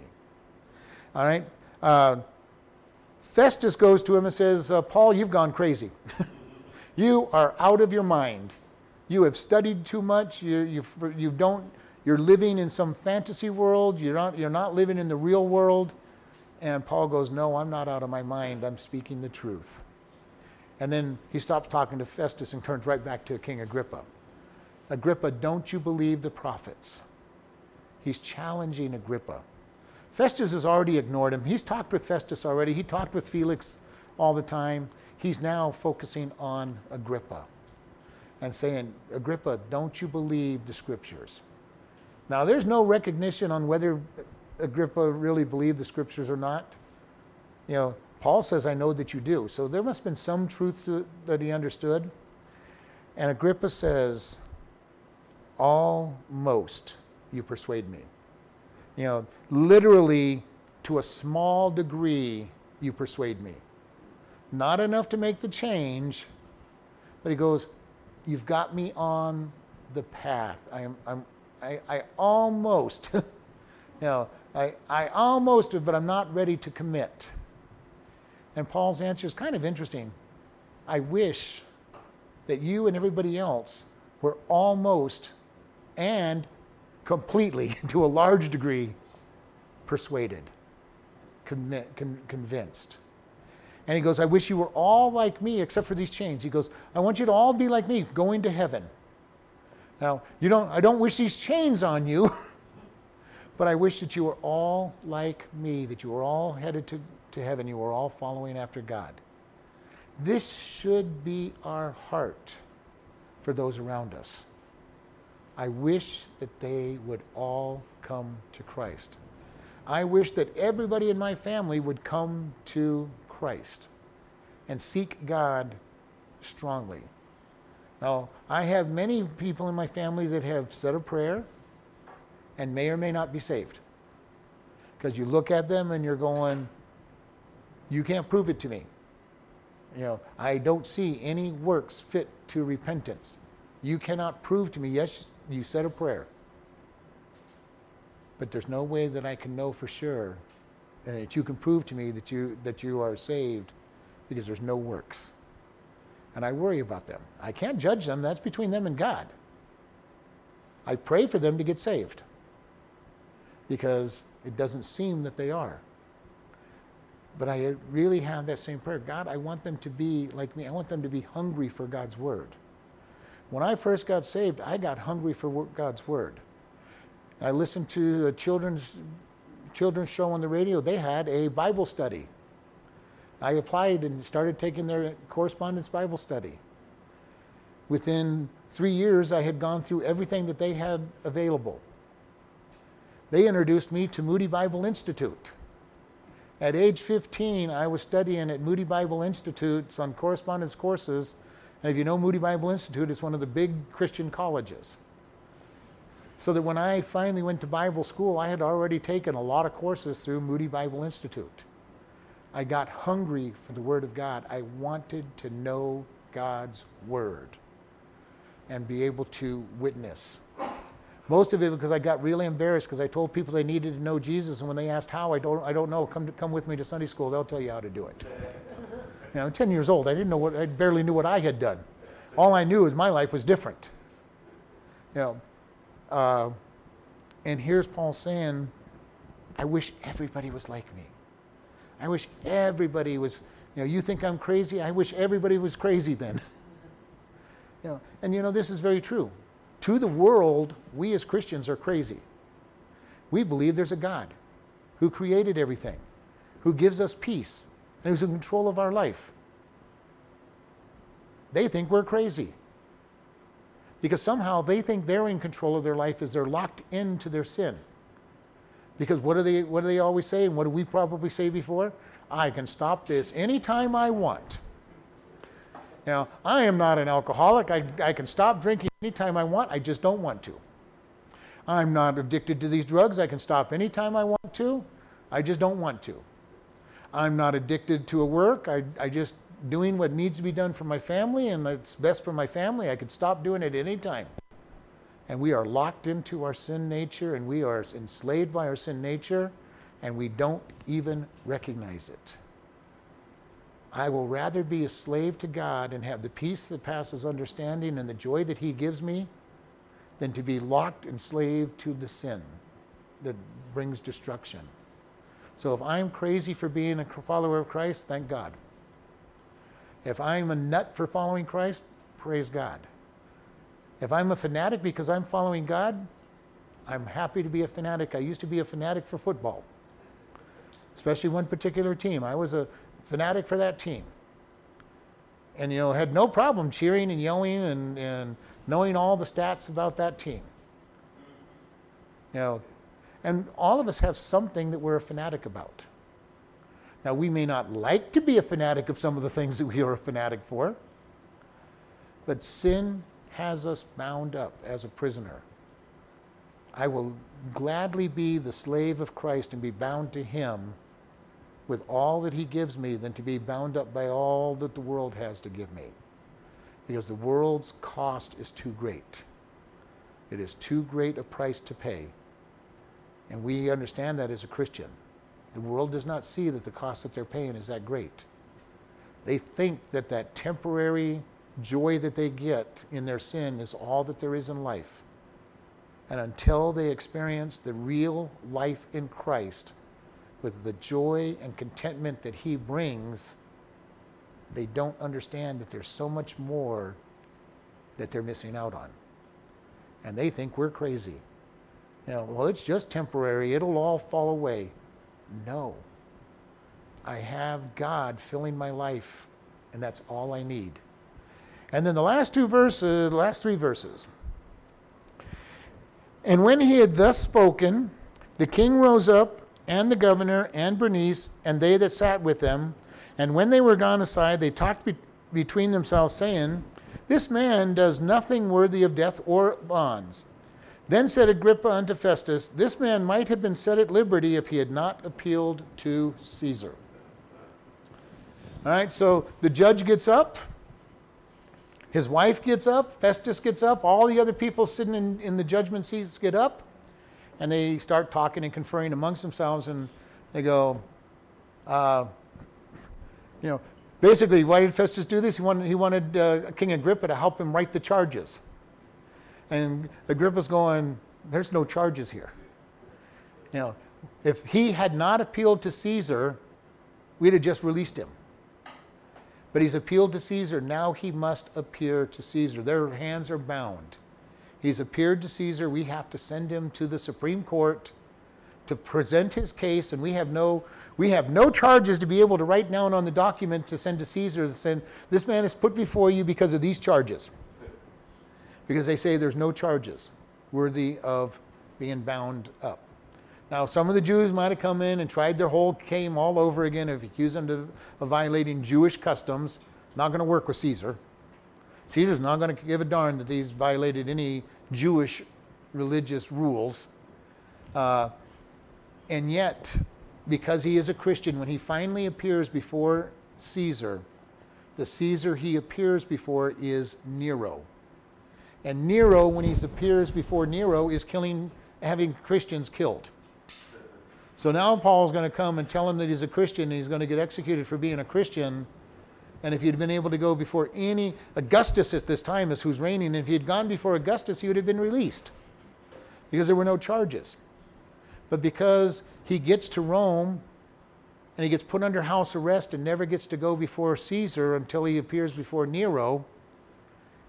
All right. Uh, Festus goes to him and says, uh, Paul, you've gone crazy. you are out of your mind. You have studied too much. You, you, you don't, you're living in some fantasy world. You're not, you're not living in the real world. And Paul goes, No, I'm not out of my mind. I'm speaking the truth. And then he stops talking to Festus and turns right back to King Agrippa. Agrippa, don't you believe the prophets? He's challenging Agrippa. Festus has already ignored him. He's talked with Festus already. He talked with Felix all the time. He's now focusing on Agrippa and saying, Agrippa, don't you believe the scriptures? Now, there's no recognition on whether Agrippa really believed the scriptures or not. You know, Paul says, I know that you do. So there must have been some truth to, that he understood. And Agrippa says, Almost you persuade me. You know, literally, to a small degree, you persuade me. Not enough to make the change, but he goes, you've got me on the path. I am, I'm, I, I almost, you know, I, I almost, but I'm not ready to commit. And Paul's answer is kind of interesting. I wish that you and everybody else were almost and completely, to a large degree, persuaded, con- con- convinced. And he goes, I wish you were all like me except for these chains. He goes, I want you to all be like me, going to heaven. Now, you don't, I don't wish these chains on you, but I wish that you were all like me, that you were all headed to, to heaven, you were all following after God. This should be our heart for those around us. I wish that they would all come to Christ. I wish that everybody in my family would come to Christ and seek God strongly. Now, I have many people in my family that have said a prayer and may or may not be saved. Because you look at them and you're going, you can't prove it to me. You know, I don't see any works fit to repentance. You cannot prove to me, yes, you said a prayer. But there's no way that I can know for sure and that you can prove to me that you, that you are saved because there's no works. And I worry about them. I can't judge them, that's between them and God. I pray for them to get saved because it doesn't seem that they are. But I really have that same prayer God, I want them to be like me. I want them to be hungry for God's word. When I first got saved, I got hungry for God's word. I listened to a children's children's show on the radio, they had a Bible study. I applied and started taking their correspondence Bible study. Within three years, I had gone through everything that they had available. They introduced me to Moody Bible Institute. At age 15, I was studying at Moody Bible Institute on correspondence courses. And if you know Moody Bible Institute, it's one of the big Christian colleges. So that when I finally went to Bible school, I had already taken a lot of courses through Moody Bible Institute. I got hungry for the Word of God. I wanted to know God's Word and be able to witness. Most of it because I got really embarrassed because I told people they needed to know Jesus, and when they asked how, I don't, I don't know. Come, to, come with me to Sunday school. They'll tell you how to do it. Know, I'm 10 years old. I didn't know what. I barely knew what I had done. All I knew is my life was different. You know, uh, and here's Paul saying, "I wish everybody was like me. I wish everybody was." You know, you think I'm crazy? I wish everybody was crazy then. you know, and you know this is very true. To the world, we as Christians are crazy. We believe there's a God who created everything, who gives us peace, and who's in control of our life. They think we're crazy. Because somehow they think they're in control of their life as they're locked into their sin. Because what do they what do they always say? And what do we probably say before? I can stop this anytime I want. Now, I am not an alcoholic. I, I can stop drinking anytime I want. I just don't want to. I'm not addicted to these drugs. I can stop anytime I want to. I just don't want to. I'm not addicted to a work. I, I just doing what needs to be done for my family and it's best for my family. I could stop doing it any time. And we are locked into our sin nature and we are enslaved by our sin nature and we don't even recognize it. I will rather be a slave to God and have the peace that passes understanding and the joy that He gives me than to be locked and slave to the sin that brings destruction. So if I'm crazy for being a follower of Christ, thank God. If I'm a nut for following Christ, praise God. If I'm a fanatic because I'm following God, I'm happy to be a fanatic. I used to be a fanatic for football, especially one particular team. I was a fanatic for that team. And, you know, had no problem cheering and yelling and, and knowing all the stats about that team. You know, and all of us have something that we're a fanatic about. Now, we may not like to be a fanatic of some of the things that we are a fanatic for, but sin has us bound up as a prisoner. I will gladly be the slave of Christ and be bound to Him with all that He gives me than to be bound up by all that the world has to give me. Because the world's cost is too great. It is too great a price to pay. And we understand that as a Christian. The world does not see that the cost that they're paying is that great. They think that that temporary joy that they get in their sin is all that there is in life. And until they experience the real life in Christ, with the joy and contentment that He brings, they don't understand that there's so much more that they're missing out on. And they think we're crazy. You know, well, it's just temporary, it'll all fall away. No. I have God filling my life, and that's all I need. And then the last two verses, the last three verses. And when he had thus spoken, the king rose up and the governor and Bernice and they that sat with them. And when they were gone aside, they talked be- between themselves, saying, This man does nothing worthy of death or bonds. Then said Agrippa unto Festus, This man might have been set at liberty if he had not appealed to Caesar. All right, so the judge gets up, his wife gets up, Festus gets up, all the other people sitting in, in the judgment seats get up and they start talking and conferring amongst themselves, and they go, uh, you know, basically, why did Festus do this? He wanted, he wanted uh, King Agrippa to help him write the charges. And Agrippa's going, there's no charges here. You know, if he had not appealed to Caesar, we'd have just released him. But he's appealed to Caesar. Now he must appear to Caesar. Their hands are bound. He's appeared to Caesar. We have to send him to the Supreme Court to present his case, and we have no we have no charges to be able to write down on the document to send to Caesar to send this man is put before you because of these charges. Because they say there's no charges worthy of being bound up. Now, some of the Jews might have come in and tried their whole game all over again if accused them of violating Jewish customs. Not going to work with Caesar. Caesar's not going to give a darn that he's violated any Jewish religious rules. Uh, and yet, because he is a Christian, when he finally appears before Caesar, the Caesar he appears before is Nero. And Nero, when he appears before Nero, is killing, having Christians killed. So now Paul's going to come and tell him that he's a Christian and he's going to get executed for being a Christian. And if he'd been able to go before any, Augustus at this time is who's reigning, if he had gone before Augustus, he would have been released because there were no charges. But because he gets to Rome and he gets put under house arrest and never gets to go before Caesar until he appears before Nero,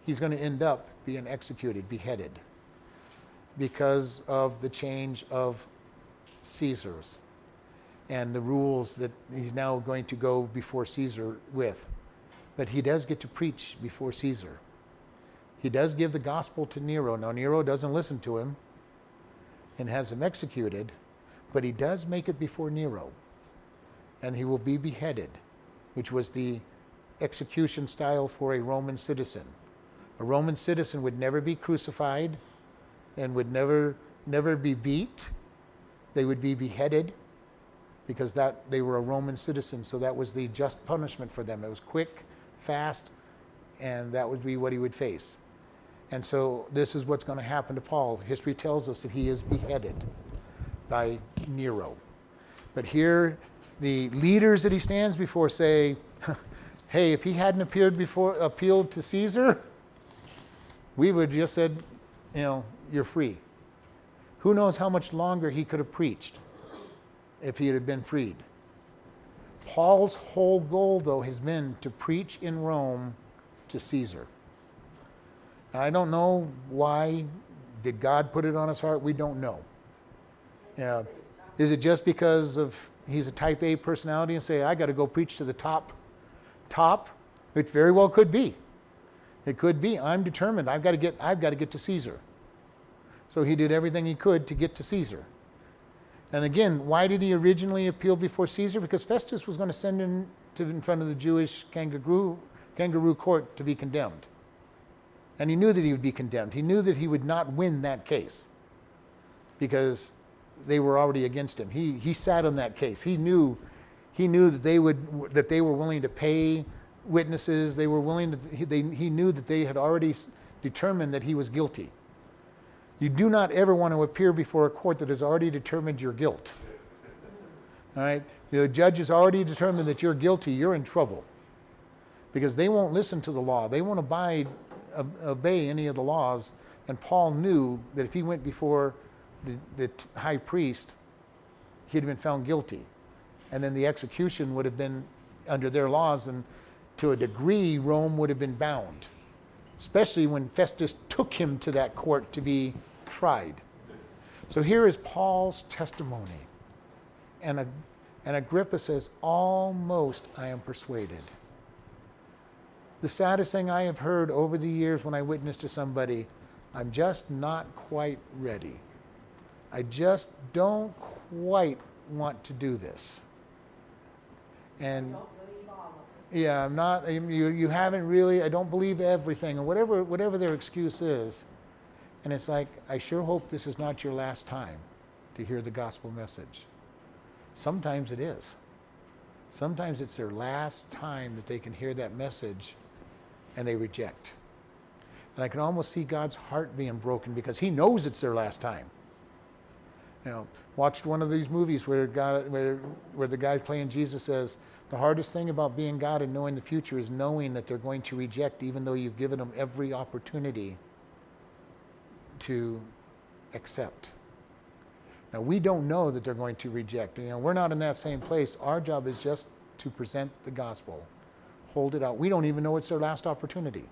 he's going to end up being executed, beheaded, because of the change of Caesar's and the rules that he's now going to go before Caesar with. But he does get to preach before Caesar. He does give the gospel to Nero. Now, Nero doesn't listen to him and has him executed, but he does make it before Nero. And he will be beheaded, which was the execution style for a Roman citizen. A Roman citizen would never be crucified and would never never be beat. They would be beheaded because that they were a Roman citizen, so that was the just punishment for them. It was quick, fast, and that would be what he would face. And so this is what's going to happen to Paul. History tells us that he is beheaded by Nero. But here the leaders that he stands before say, hey, if he hadn't appeared before appealed to Caesar, we would just said, you know, you're free. Who knows how much longer he could have preached if he had been freed. Paul's whole goal, though, has been to preach in Rome to Caesar. Now, I don't know why. Did God put it on his heart? We don't know. Yeah. Is it just because of he's a type A personality and say, I got to go preach to the top, top? It very well could be. It could be. I'm determined. I've got to get, I've got to get to Caesar. So he did everything he could to get to Caesar. And again, why did he originally appeal before Caesar? Because Festus was going to send him to in front of the Jewish kangaroo, kangaroo court to be condemned. And he knew that he would be condemned. He knew that he would not win that case because they were already against him. He, he sat on that case. He knew, he knew that, they would, that they were willing to pay witnesses. They were willing to, he, they, he knew that they had already determined that he was guilty. You do not ever want to appear before a court that has already determined your guilt. All right? The judge has already determined that you're guilty, you're in trouble. Because they won't listen to the law. They won't abide, obey any of the laws. And Paul knew that if he went before the, the high priest, he'd have been found guilty. And then the execution would have been under their laws, and to a degree, Rome would have been bound especially when Festus took him to that court to be tried. So here is Paul's testimony. And, and Agrippa says, Almost I am persuaded. The saddest thing I have heard over the years when I witness to somebody, I'm just not quite ready. I just don't quite want to do this. And yeah, I'm not, you, you haven't really, I don't believe everything, or whatever, whatever their excuse is. And it's like, I sure hope this is not your last time to hear the gospel message. Sometimes it is. Sometimes it's their last time that they can hear that message and they reject. And I can almost see God's heart being broken because He knows it's their last time. You know, watched one of these movies where, God, where, where the guy playing Jesus says, the hardest thing about being God and knowing the future is knowing that they're going to reject, even though you've given them every opportunity to accept. Now, we don't know that they're going to reject. You know, we're not in that same place. Our job is just to present the gospel, hold it out. We don't even know it's their last opportunity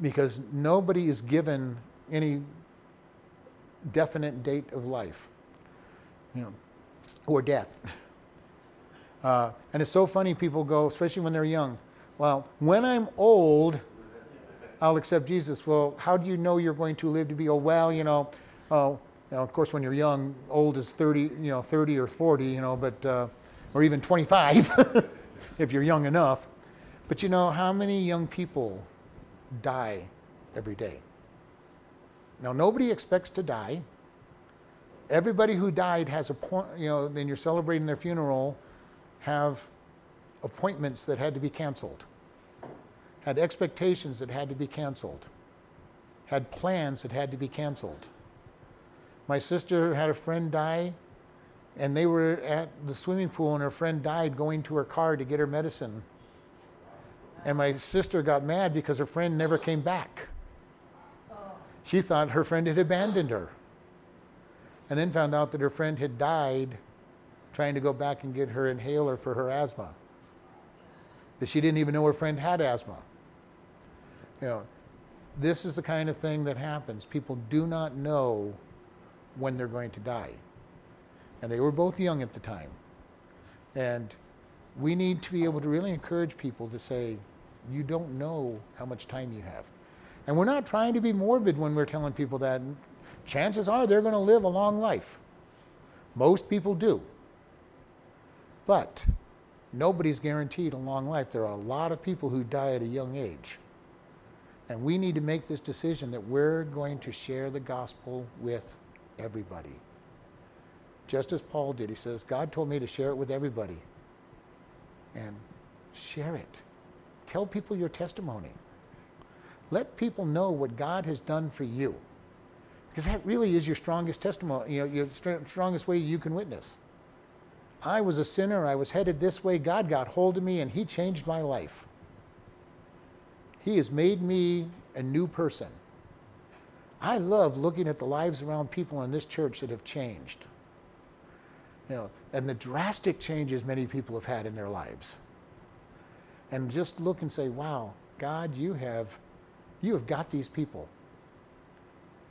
because nobody is given any definite date of life, you know, or death. Uh, and it's so funny, people go, especially when they're young, well, when I'm old, I'll accept Jesus. Well, how do you know you're going to live to be old? Well, you know, uh, you know, of course, when you're young, old is 30, you know, 30 or 40, you know, but, uh, or even 25 if you're young enough. But you know, how many young people die every day? Now, nobody expects to die. Everybody who died has a point, you know, then you're celebrating their funeral have appointments that had to be canceled, had expectations that had to be canceled. had plans that had to be canceled. My sister had a friend die, and they were at the swimming pool, and her friend died going to her car to get her medicine. And my sister got mad because her friend never came back. She thought her friend had abandoned her. And then found out that her friend had died trying to go back and get her inhaler for her asthma. That she didn't even know her friend had asthma. You know, this is the kind of thing that happens. People do not know when they're going to die. And they were both young at the time. And we need to be able to really encourage people to say, you don't know how much time you have. And we're not trying to be morbid when we're telling people that. Chances are they're going to live a long life. Most people do. But nobody's guaranteed a long life. There are a lot of people who die at a young age. And we need to make this decision that we're going to share the gospel with everybody. Just as Paul did. He says, God told me to share it with everybody. And share it. Tell people your testimony. Let people know what God has done for you. Because that really is your strongest testimony, you know, your strongest way you can witness. I was a sinner, I was headed this way, God got hold of me and He changed my life. He has made me a new person. I love looking at the lives around people in this church that have changed. You know, and the drastic changes many people have had in their lives. And just look and say, wow, God, you have you have got these people.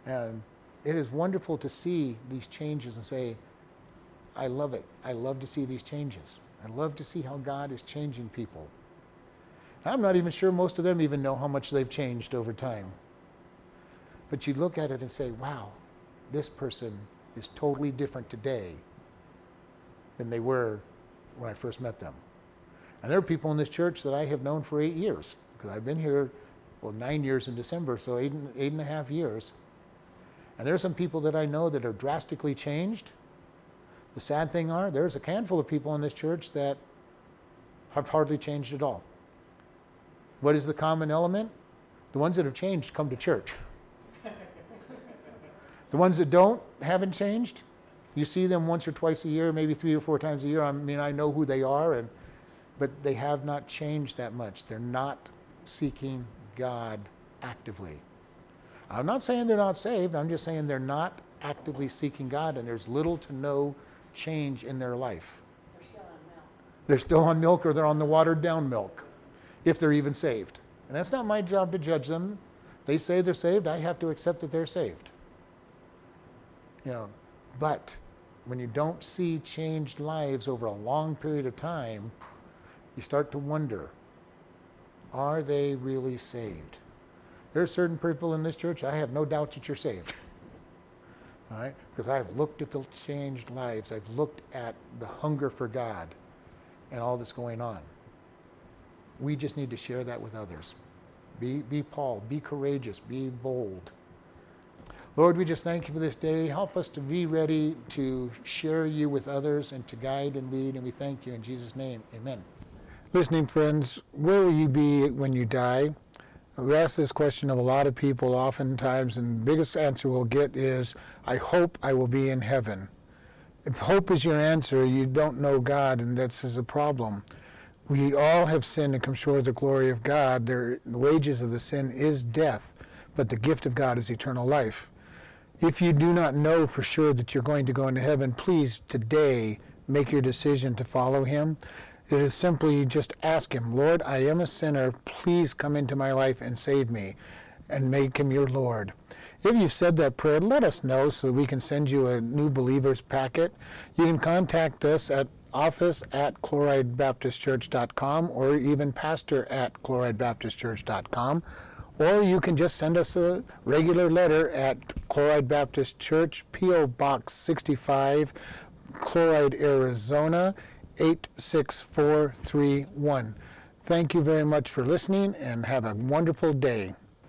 And it is wonderful to see these changes and say, I love it. I love to see these changes. I love to see how God is changing people. I'm not even sure most of them even know how much they've changed over time. But you look at it and say, wow, this person is totally different today than they were when I first met them. And there are people in this church that I have known for eight years because I've been here well, nine years in December, so eight, eight and a half years. And there are some people that I know that are drastically changed. The sad thing are, there's a handful of people in this church that have hardly changed at all. What is the common element? The ones that have changed come to church. the ones that don't, haven't changed, you see them once or twice a year, maybe three or four times a year. I mean, I know who they are, and, but they have not changed that much. They're not seeking God actively. I'm not saying they're not saved, I'm just saying they're not actively seeking God, and there's little to no change in their life. They're still on milk. They're still on milk or they're on the watered down milk, if they're even saved. And that's not my job to judge them. They say they're saved, I have to accept that they're saved. You know, but when you don't see changed lives over a long period of time, you start to wonder are they really saved? There are certain people in this church, I have no doubt that you're saved. Right? Because I've looked at the changed lives, I've looked at the hunger for God and all that's going on. We just need to share that with others. Be, be Paul, be courageous, be bold. Lord, we just thank you for this day. Help us to be ready to share you with others and to guide and lead. And we thank you in Jesus' name. Amen. Listening friends, where will you be when you die? We ask this question of a lot of people oftentimes, and the biggest answer we'll get is, I hope I will be in heaven. If hope is your answer, you don't know God, and that's a problem. We all have sinned and come short of the glory of God. the wages of the sin is death, but the gift of God is eternal life. If you do not know for sure that you're going to go into heaven, please today make your decision to follow Him. It is simply just ask Him, Lord, I am a sinner. Please come into my life and save me and make Him your Lord. If you've said that prayer, let us know so that we can send you a new believers packet. You can contact us at office at chloridebaptistchurch.com or even pastor at chloridebaptistchurch.com. Or you can just send us a regular letter at Chloride Baptist Church, P.O. Box 65, Chloride, Arizona 86431. Thank you very much for listening and have a wonderful day.